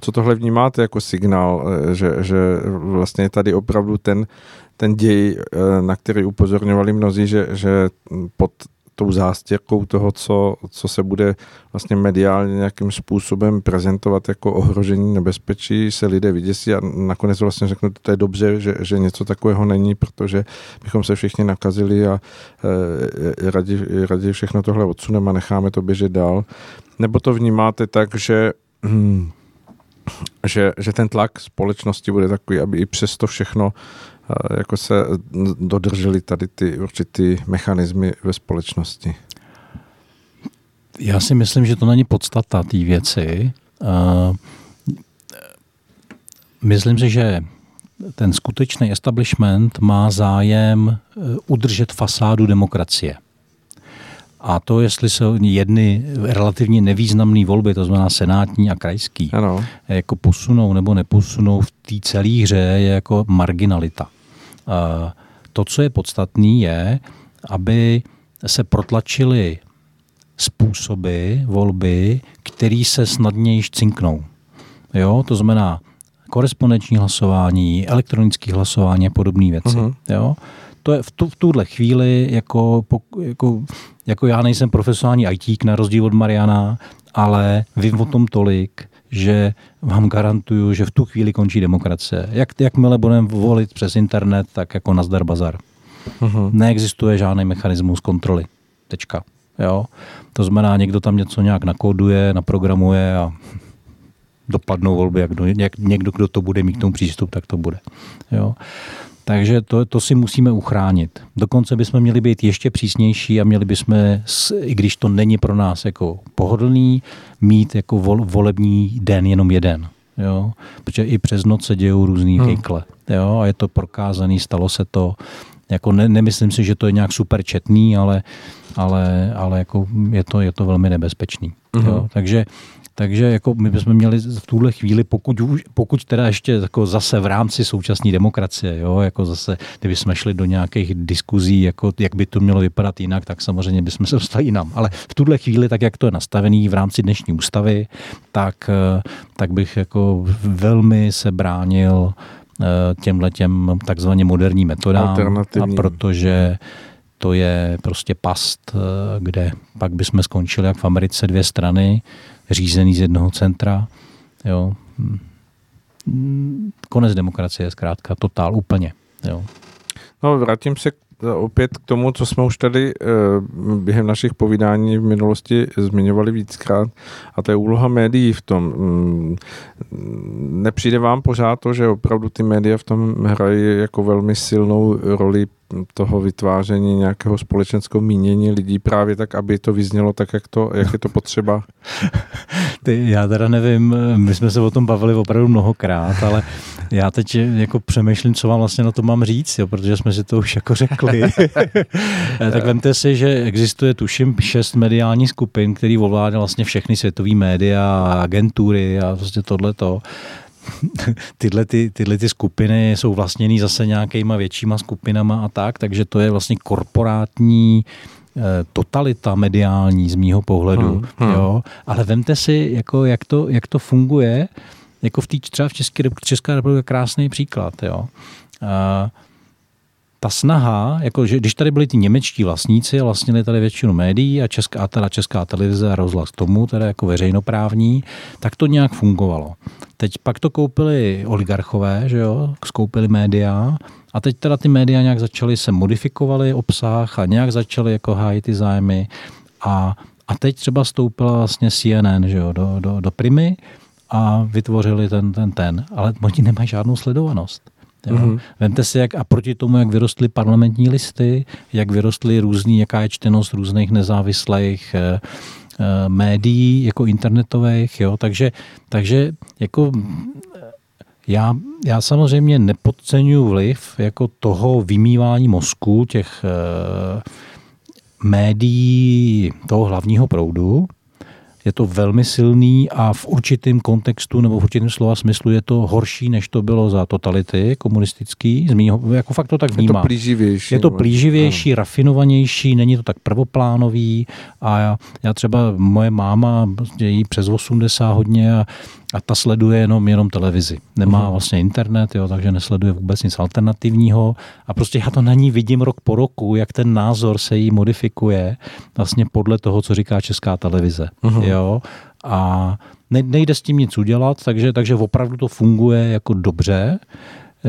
Co tohle vnímáte jako signál, že, že vlastně tady opravdu ten, ten děj, na který upozorňovali mnozí, že, že pod tou zástěrkou toho, co, co se bude vlastně mediálně nějakým způsobem prezentovat jako ohrožení nebezpečí, se lidé vyděsí a nakonec vlastně řeknou, že to je dobře, že, že něco takového není, protože bychom se všichni nakazili a e, raději, raději všechno tohle odsuneme a necháme to běžet dál. Nebo to vnímáte tak, že hm, že, že ten tlak společnosti bude takový, aby i přesto všechno eh, jako se dodržely tady ty určitý mechanismy ve společnosti. Já si myslím, že to není podstata té věci. Myslím si, že ten skutečný establishment má zájem eh, udržet fasádu demokracie. A to, jestli jsou jedny relativně nevýznamné volby, to znamená senátní a krajský, ano. jako posunou nebo neposunou v té celé hře, je jako marginalita. To, co je podstatné, je, aby se protlačily způsoby volby, který se snadněji cinknou. Jo, to znamená korespondenční hlasování, elektronické hlasování a podobné věci. Uh-huh. Jo? To je v, tu, v tuhle chvíli, jako, jako, jako já nejsem profesionální ITík na rozdíl od Mariana, ale vím o tom tolik, že vám garantuju, že v tu chvíli končí demokracie. Jak, jakmile budeme volit přes internet, tak jako nazdar bazar. Uh-huh. Neexistuje žádný mechanismus kontroly. Tečka. Jo? To znamená, někdo tam něco nějak nakóduje, naprogramuje a dopadnou volby, jak, do, jak někdo, kdo to bude mít k tomu přístup, tak to bude. Jo. Takže to, to si musíme uchránit. Dokonce bychom měli být ještě přísnější a měli bychom, i když to není pro nás jako pohodlný, mít jako vol, volební den jenom jeden. Jo? Protože i přes noc se dějou různý hmm. kejkle. Jo? A je to prokázaný, stalo se to. Jako ne, nemyslím si, že to je nějak super četný, ale, ale, ale jako je, to, je to velmi nebezpečný. Hmm. Jo? Takže takže jako my bychom měli v tuhle chvíli, pokud, pokud teda ještě jako zase v rámci současné demokracie, jo, jako zase, kdyby jsme šli do nějakých diskuzí, jako jak by to mělo vypadat jinak, tak samozřejmě bychom se dostali jinam. Ale v tuhle chvíli, tak jak to je nastavený v rámci dnešní ústavy, tak, tak bych jako velmi se bránil eh, těmhle těm takzvaně moderním metodám, a protože to je prostě past, eh, kde pak bychom skončili jak v Americe dvě strany, řízený z jednoho centra. Jo. Konec demokracie, zkrátka, totál, úplně. Jo. No, vrátím se opět k tomu, co jsme už tady eh, během našich povídání v minulosti zmiňovali víckrát, a to je úloha médií v tom. Nepřijde vám pořád to, že opravdu ty média v tom hrají jako velmi silnou roli toho vytváření nějakého společenského mínění lidí právě tak, aby to vyznělo tak, jak, to, jak je to potřeba? Ty, já teda nevím, my jsme se o tom bavili opravdu mnohokrát, ale já teď jako přemýšlím, co vám vlastně na to mám říct, jo, protože jsme si to už jako řekli. tak vemte si, že existuje tuším šest mediálních skupin, který ovládá vlastně všechny světové média, agentury a prostě tohleto. tyhle, ty, tyhle ty skupiny jsou vlastněny zase nějakýma většíma skupinama a tak, takže to je vlastně korporátní eh, totalita mediální z mýho pohledu. Hmm, hmm. Jo? Ale vemte si, jako, jak, to, jak to funguje, jako v té třeba v České republice, Česká republika krásný příklad. Jo? A, ta snaha, jako že když tady byli ti němečtí vlastníci, vlastnili tady většinu médií a česká, teda česká televize a rozhlas tomu, teda jako veřejnoprávní, tak to nějak fungovalo. Teď pak to koupili oligarchové, že jo, skoupili média a teď teda ty média nějak začaly se modifikovaly obsah a nějak začaly jako hájit ty zájmy a, a teď třeba stoupila vlastně CNN že jo, do, do, do Primy a vytvořili ten, ten, ten, ale oni nemají žádnou sledovanost. Jo. Mm-hmm. Vemte si, jak a proti tomu, jak vyrostly parlamentní listy, jak vyrostly různý, jaká je čtenost různých nezávislých eh, eh, médií, jako internetových, jo, takže, takže jako já, já samozřejmě nepodceňuji vliv jako toho vymývání mozku těch eh, médií toho hlavního proudu, je to velmi silný a v určitém kontextu nebo v určitém slova smyslu je to horší, než to bylo za totality komunistický. Z mýho, jako fakt to tak vnímám. Je to plíživější. Je to plíživější, no. rafinovanější, není to tak prvoplánový a já, já třeba, moje máma, je jí přes 80 hodně a a ta sleduje jenom, jenom televizi. Nemá uh-huh. vlastně internet, jo, takže nesleduje vůbec nic alternativního a prostě já to na ní vidím rok po roku, jak ten názor se jí modifikuje vlastně podle toho, co říká česká televize. Uh-huh. Jo? A nejde s tím nic udělat, takže, takže opravdu to funguje jako dobře.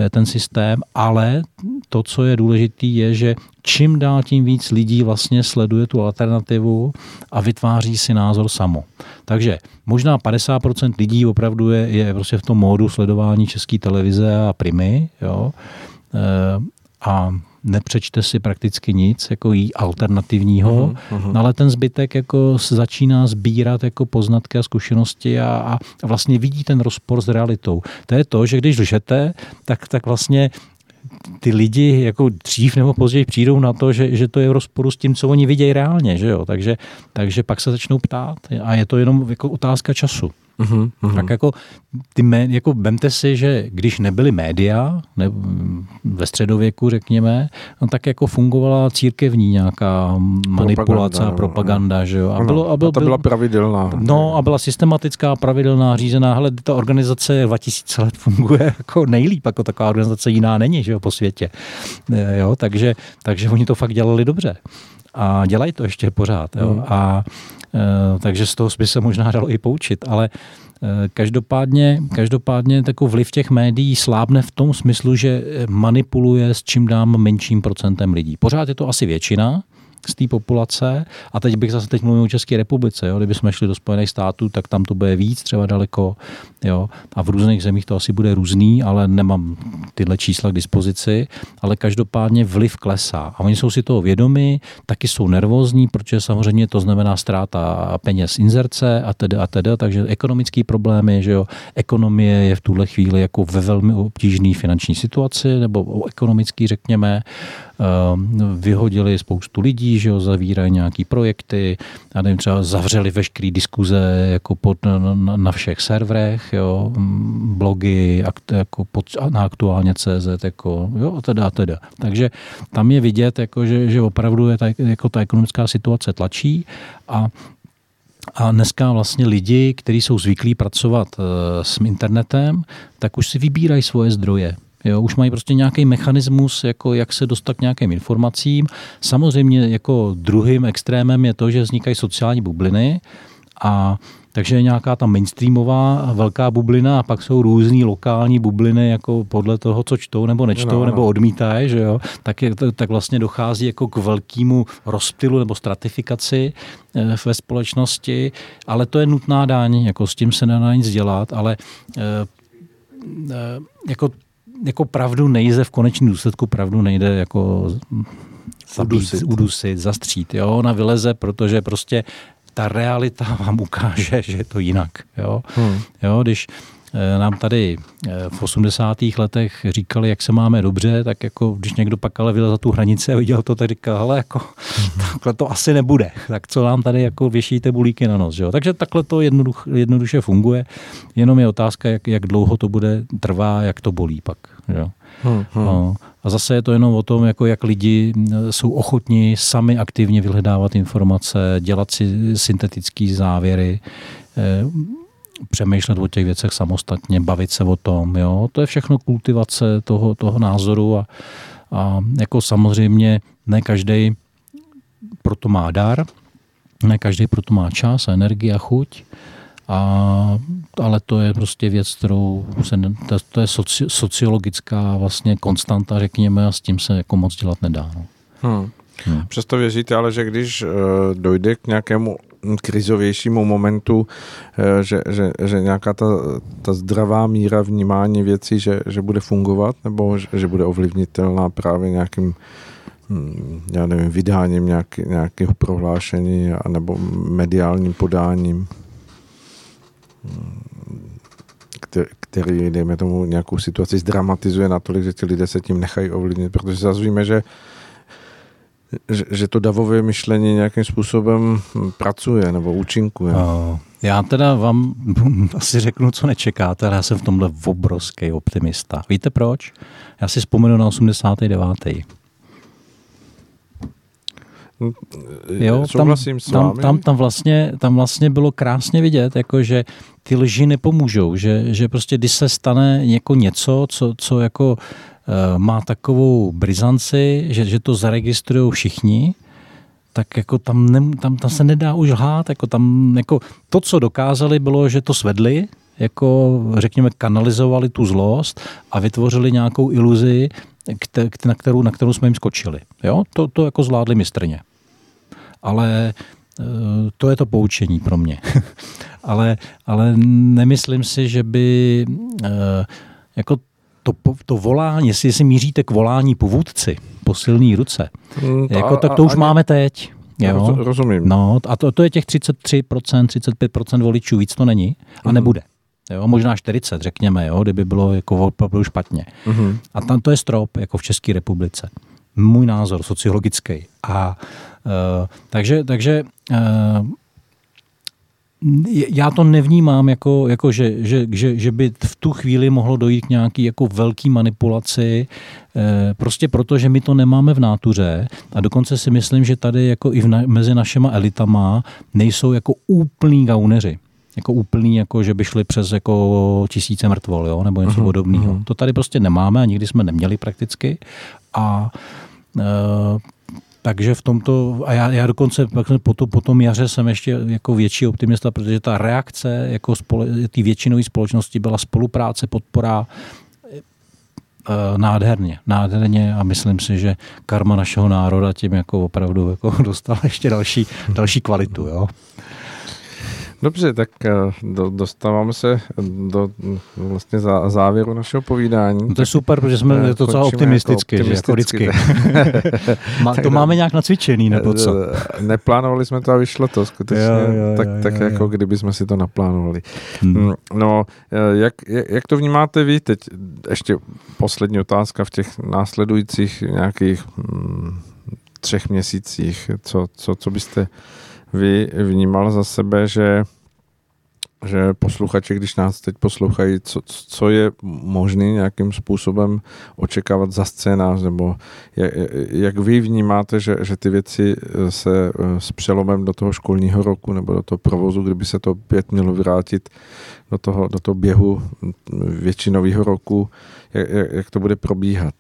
Ten systém, ale to, co je důležité, je, že čím dál tím víc lidí vlastně sleduje tu alternativu a vytváří si názor samo. Takže možná 50% lidí opravdu je, je prostě v tom módu sledování české televize a primy, jo, eh, a nepřečte si prakticky nic jako jí alternativního, uh-huh, uh-huh. ale ten zbytek jako začíná sbírat jako poznatky a zkušenosti a, a vlastně vidí ten rozpor s realitou. To je to, že když lžete, tak, tak vlastně ty lidi jako dřív nebo později přijdou na to, že, že to je v rozporu s tím, co oni vidějí reálně, že jo? Takže, takže pak se začnou ptát a je to jenom jako otázka času. Uh-huh. Tak jako, ty mé, jako vemte si, že když nebyly média, ne, ve středověku řekněme, no tak jako fungovala církevní nějaká manipulace propaganda, a propaganda, no. že jo. A, bylo, a, byl, a ta byla pravidelná. No a byla systematická, pravidelná, řízená. Hele, ta organizace 2000 let funguje jako nejlíp, jako taková organizace jiná není, že jo, po světě. E, jo, takže, takže oni to fakt dělali dobře. A dělají to ještě pořád. Jo. Hmm. A Eh, takže z toho by se možná dalo i poučit, ale eh, Každopádně, každopádně takový vliv těch médií slábne v tom smyslu, že manipuluje s čím dám menším procentem lidí. Pořád je to asi většina, z té populace. A teď bych zase teď mluvil o České republice. Jo? Kdybychom šli do Spojených států, tak tam to bude víc, třeba daleko. Jo? A v různých zemích to asi bude různý, ale nemám tyhle čísla k dispozici. Ale každopádně vliv klesá. A oni jsou si toho vědomi, taky jsou nervózní, protože samozřejmě to znamená ztráta peněz inzerce a tedy a tedy. Takže ekonomické problémy, že jo? ekonomie je v tuhle chvíli jako ve velmi obtížné finanční situaci, nebo ekonomický, řekněme. Ehm, vyhodili spoustu lidí, že jo, zavírají nějaký projekty, já nevím, třeba zavřeli veškeré diskuze jako pod, na, na všech serverech, jo, blogy akt, jako pod, na aktuálně CZ, jako, jo, a teda, a teda. Takže tam je vidět, jako, že, že opravdu je ta, jako ta ekonomická situace tlačí a a dneska vlastně lidi, kteří jsou zvyklí pracovat uh, s internetem, tak už si vybírají svoje zdroje. Jo, už mají prostě nějaký mechanismus, jako jak se dostat k nějakým informacím. Samozřejmě jako druhým extrémem je to, že vznikají sociální bubliny a takže je nějaká ta mainstreamová velká bublina a pak jsou různý lokální bubliny jako podle toho, co čtou nebo nečtou no, nebo odmítají, že jo, tak, je, tak vlastně dochází jako k velkému rozptylu nebo stratifikaci eh, ve společnosti, ale to je nutná daň, jako s tím se nedá nic dělat, ale eh, eh, jako jako pravdu nejde v konečném důsledku, pravdu nejde jako udusit, udusit zastřít. Jo? Ona vyleze, protože prostě ta realita vám ukáže, že je to jinak. Jo? Hmm. Jo, když Eh, nám tady eh, v 80. letech říkali, jak se máme dobře, tak jako když někdo pak ale vylez za tu hranici a viděl to, tak říkal, ale jako mhm. takhle to asi nebude. Tak co nám tady jako věšíte bulíky na nos. Že? Takže takhle to jednoduch, jednoduše funguje. Jenom je otázka, jak, jak dlouho to bude trvá, jak to bolí pak. Že? Hmm, hmm. No. A zase je to jenom o tom, jako jak lidi eh, jsou ochotní sami aktivně vyhledávat informace, dělat si syntetické závěry přemýšlet o těch věcech samostatně, bavit se o tom. Jo? To je všechno kultivace toho, toho názoru a, a jako samozřejmě ne každý proto má dar, ne každý proto má čas a energii a chuť, a, ale to je prostě věc, kterou se, to, to je soci, sociologická vlastně konstanta, řekněme, a s tím se jako moc dělat nedá. No. Hmm. Hmm. Přesto věříte ale, že když uh, dojde k nějakému krizovějšímu momentu, eh, že, že, že nějaká ta, ta zdravá míra vnímání věcí, že, že bude fungovat, nebo že, že bude ovlivnitelná právě nějakým hm, já nevím, vydáním nějaký, nějakého prohlášení nebo mediálním podáním, který, dejme tomu, nějakou situaci zdramatizuje natolik, že ti lidé se tím nechají ovlivnit, protože zase víme, že že, že to davové myšlení nějakým způsobem pracuje nebo účinkuje. Já teda vám asi řeknu, co nečekáte, ale já jsem v tomhle obrovský optimista. Víte proč? Já si vzpomenu na 89. Jo, tam, tam, tam, tam, vlastně, tam vlastně bylo krásně vidět, jako že ty lži nepomůžou, že, že prostě když se stane jako něco, co, co jako Eh, má takovou brizanci, že, že to zaregistrují všichni, tak jako tam, ne, tam, tam se nedá už lhát. Jako tam, jako to, co dokázali, bylo, že to svedli, jako řekněme kanalizovali tu zlost a vytvořili nějakou iluzi, na kterou, na kterou jsme jim skočili. Jo? To, to jako zvládli mistrně. Ale to je to poučení pro mě. ale, ale nemyslím si, že by eh, jako to, to volání, jestli si míříte k volání po vůdci, po silný ruce, mm, jako, tak to už ani, máme teď. Jo? Rozumím. No, a to, to je těch 33%, 35% voličů, víc to není a mm. nebude. Jo, možná 40, řekněme, jo, kdyby bylo jako opravdu špatně. Mm-hmm. A tam to je strop, jako v České republice. Můj názor sociologický. A uh, takže, takže uh, já to nevnímám jako, jako že, že, že, že by v tu chvíli mohlo dojít k nějaký jako velký manipulaci, eh, prostě proto, že my to nemáme v nátuře a dokonce si myslím, že tady jako i v na, mezi našima elitama nejsou jako úplní gauneři jako úplný, jako že by šli přes jako tisíce mrtvol, jo, nebo něco uh-huh, podobného. Uh-huh. To tady prostě nemáme a nikdy jsme neměli prakticky. A e, takže v tomto, a já, já dokonce po, to, po tom jaře jsem ještě jako větší optimista, protože ta reakce jako spole, té většinové společnosti byla spolupráce, podpora e, nádherně, nádherně a myslím si, že karma našeho národa tím jako opravdu jako dostala ještě další, další kvalitu. Jo. Dobře, tak eh, do, dostáváme se do vlastně zá, závěru našeho povídání. No to je super, protože jsme eh, to docela optimisticky, jako optimisticky, jako vždycky. Má, to máme nějak nacvičený, nebo co? Eh, neplánovali jsme to a vyšlo to skutečně, jo, jo, tak, jo, tak jo, jako jo. kdyby jsme si to naplánovali. Hmm. Mm, no, jak, jak to vnímáte vy teď? Ještě poslední otázka v těch následujících nějakých hm, třech měsících. Co, co, co byste vy vnímal za sebe, že že posluchači, když nás teď poslouchají, co, co je možný nějakým způsobem očekávat za scénář, nebo jak, jak vy vnímáte, že, že ty věci se s přelomem do toho školního roku nebo do toho provozu, kdyby se to opět mělo vrátit do toho, do toho běhu většinového roku, jak, jak to bude probíhat?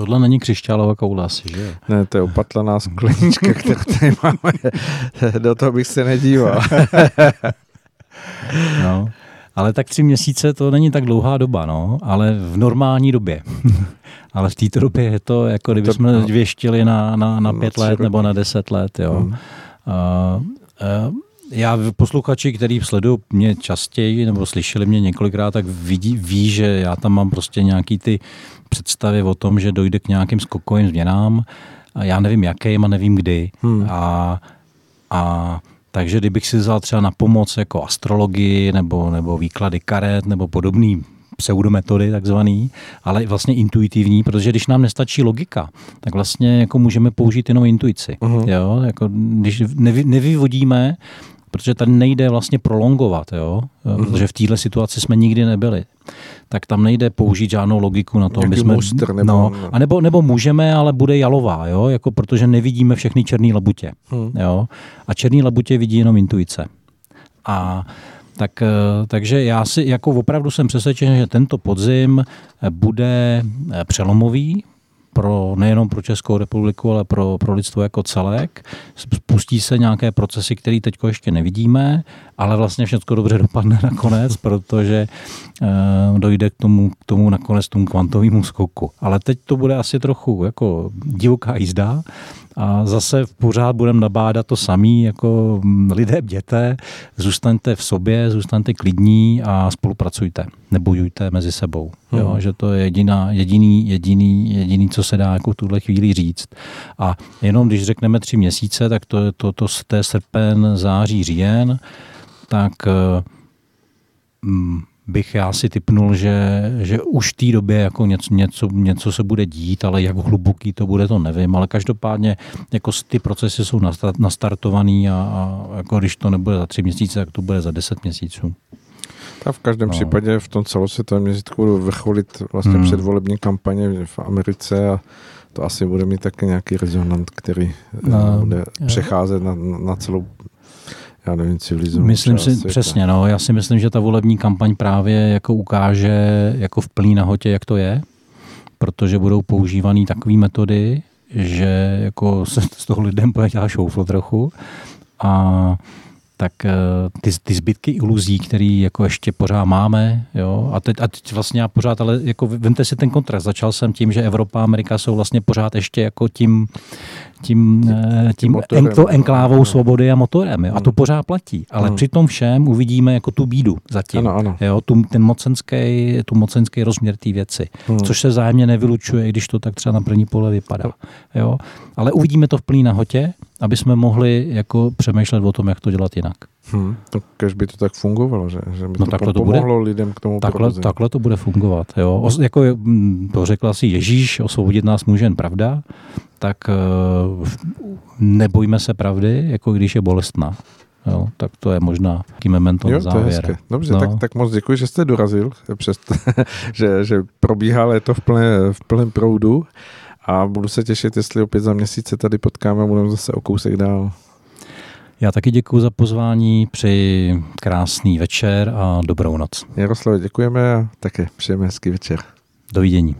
Tohle není křišťálová koule asi, že? Ne, to je opatlaná sklenička, kterou tady máme. Do toho bych se nedíval. no, ale tak tři měsíce to není tak dlouhá doba, no, ale v normální době. ale v této době je to, jako kdyby jsme no. věštili na, na, na pět let nebo na deset let, jo. Hmm. Uh, uh, já posluchači, který sledují mě častěji nebo slyšeli mě několikrát, tak vidí, ví, že já tam mám prostě nějaký ty představy o tom, že dojde k nějakým skokovým změnám. A já nevím jakým a nevím kdy. Hmm. A, a takže kdybych si vzal třeba na pomoc jako astrologii nebo, nebo výklady karet nebo podobný pseudometody takzvaný, ale vlastně intuitivní, protože když nám nestačí logika, tak vlastně jako můžeme použít jenom intuici. Uh-huh. Jo? Jako, když nevy, nevyvodíme protože tady nejde vlastně prolongovat, jo? Mm-hmm. protože v této situaci jsme nikdy nebyli. Tak tam nejde použít žádnou logiku na to, aby jsme... Muster, nebo, no, a nebo, nebo můžeme, ale bude jalová, jo? Jako protože nevidíme všechny černé labutě. Hmm. Jo? A černé labutě vidí jenom intuice. A tak, eh, takže já si jako opravdu jsem přesvědčen, že tento podzim bude eh, přelomový, pro, nejenom pro Českou republiku, ale pro, pro lidstvo jako celek. Spustí se nějaké procesy, které teď ještě nevidíme, ale vlastně všechno dobře dopadne nakonec, protože uh, dojde k tomu, k tomu nakonec tomu kvantovému skoku. Ale teď to bude asi trochu jako divoká jízda, a zase pořád budeme nabádat to samý, jako mm, lidé bděte, zůstaňte v sobě, zůstaňte klidní a spolupracujte, nebojujte mezi sebou. Hmm. Jo, že to je jediná, jediný, jediný, jediný, co se dá jako v tuhle chvíli říct. A jenom když řekneme tři měsíce, tak to, to, to, to je srpen, září, říjen, tak mm, bych já si typnul, že, že už v té době jako něco, něco, něco se bude dít, ale jak hluboký to bude, to nevím, ale každopádně jako ty procesy jsou nastartovaný a, a jako když to nebude za tři měsíce, tak to bude za deset měsíců. A v každém no. případě v tom celosvětovém měřítku budou vrcholit vlastně hmm. předvolební kampaně v Americe a to asi bude mít taky nějaký rezonant, který no, bude přecházet na, na celou já nevím, civilizovanou Myslím si, světa. přesně, no, já si myslím, že ta volební kampaň právě jako ukáže jako v plný nahotě, jak to je, protože budou používané takové metody, že jako se z toho lidem dělat šouflo trochu. A tak eh, ty, ty zbytky iluzí, které jako ještě pořád máme, jo, a teď, a teď vlastně já pořád, ale jako vemte si ten kontrast, začal jsem tím, že Evropa a Amerika jsou vlastně pořád ještě jako tím, tím, tím, tím motorem, enklávou no. svobody a motorem. Jo? A to hmm. pořád platí. Ale hmm. při tom všem uvidíme jako tu bídu zatím. Ano, ano. Jo? Tu, ten mocenský, tu mocenský rozměr té věci. Hmm. Což se vzájemně nevylučuje, když to tak třeba na první pole vypadá. Jo? Ale uvidíme to v plný nahotě, aby jsme mohli jako přemýšlet o tom, jak to dělat jinak. Hmm, to kež by to tak fungovalo, že, že by no to, takhle to bude, lidem k tomu takhle, takhle to bude fungovat. Jo. O, jako hm, to řekla si Ježíš, osvobodit nás může jen pravda, tak uh, nebojme se pravdy, jako když je bolestná. Jo, tak to je možná taký memento jo, na závěr. To je Dobře, no. tak, tak moc děkuji, že jste dorazil, přes že, že probíhá léto v, plné, v plném proudu a budu se těšit, jestli opět za měsíc se tady potkáme a budeme zase o kousek dál. Já taky děkuji za pozvání, přeji krásný večer a dobrou noc. Jaroslav, děkujeme a také přejeme hezký večer. Dovidění.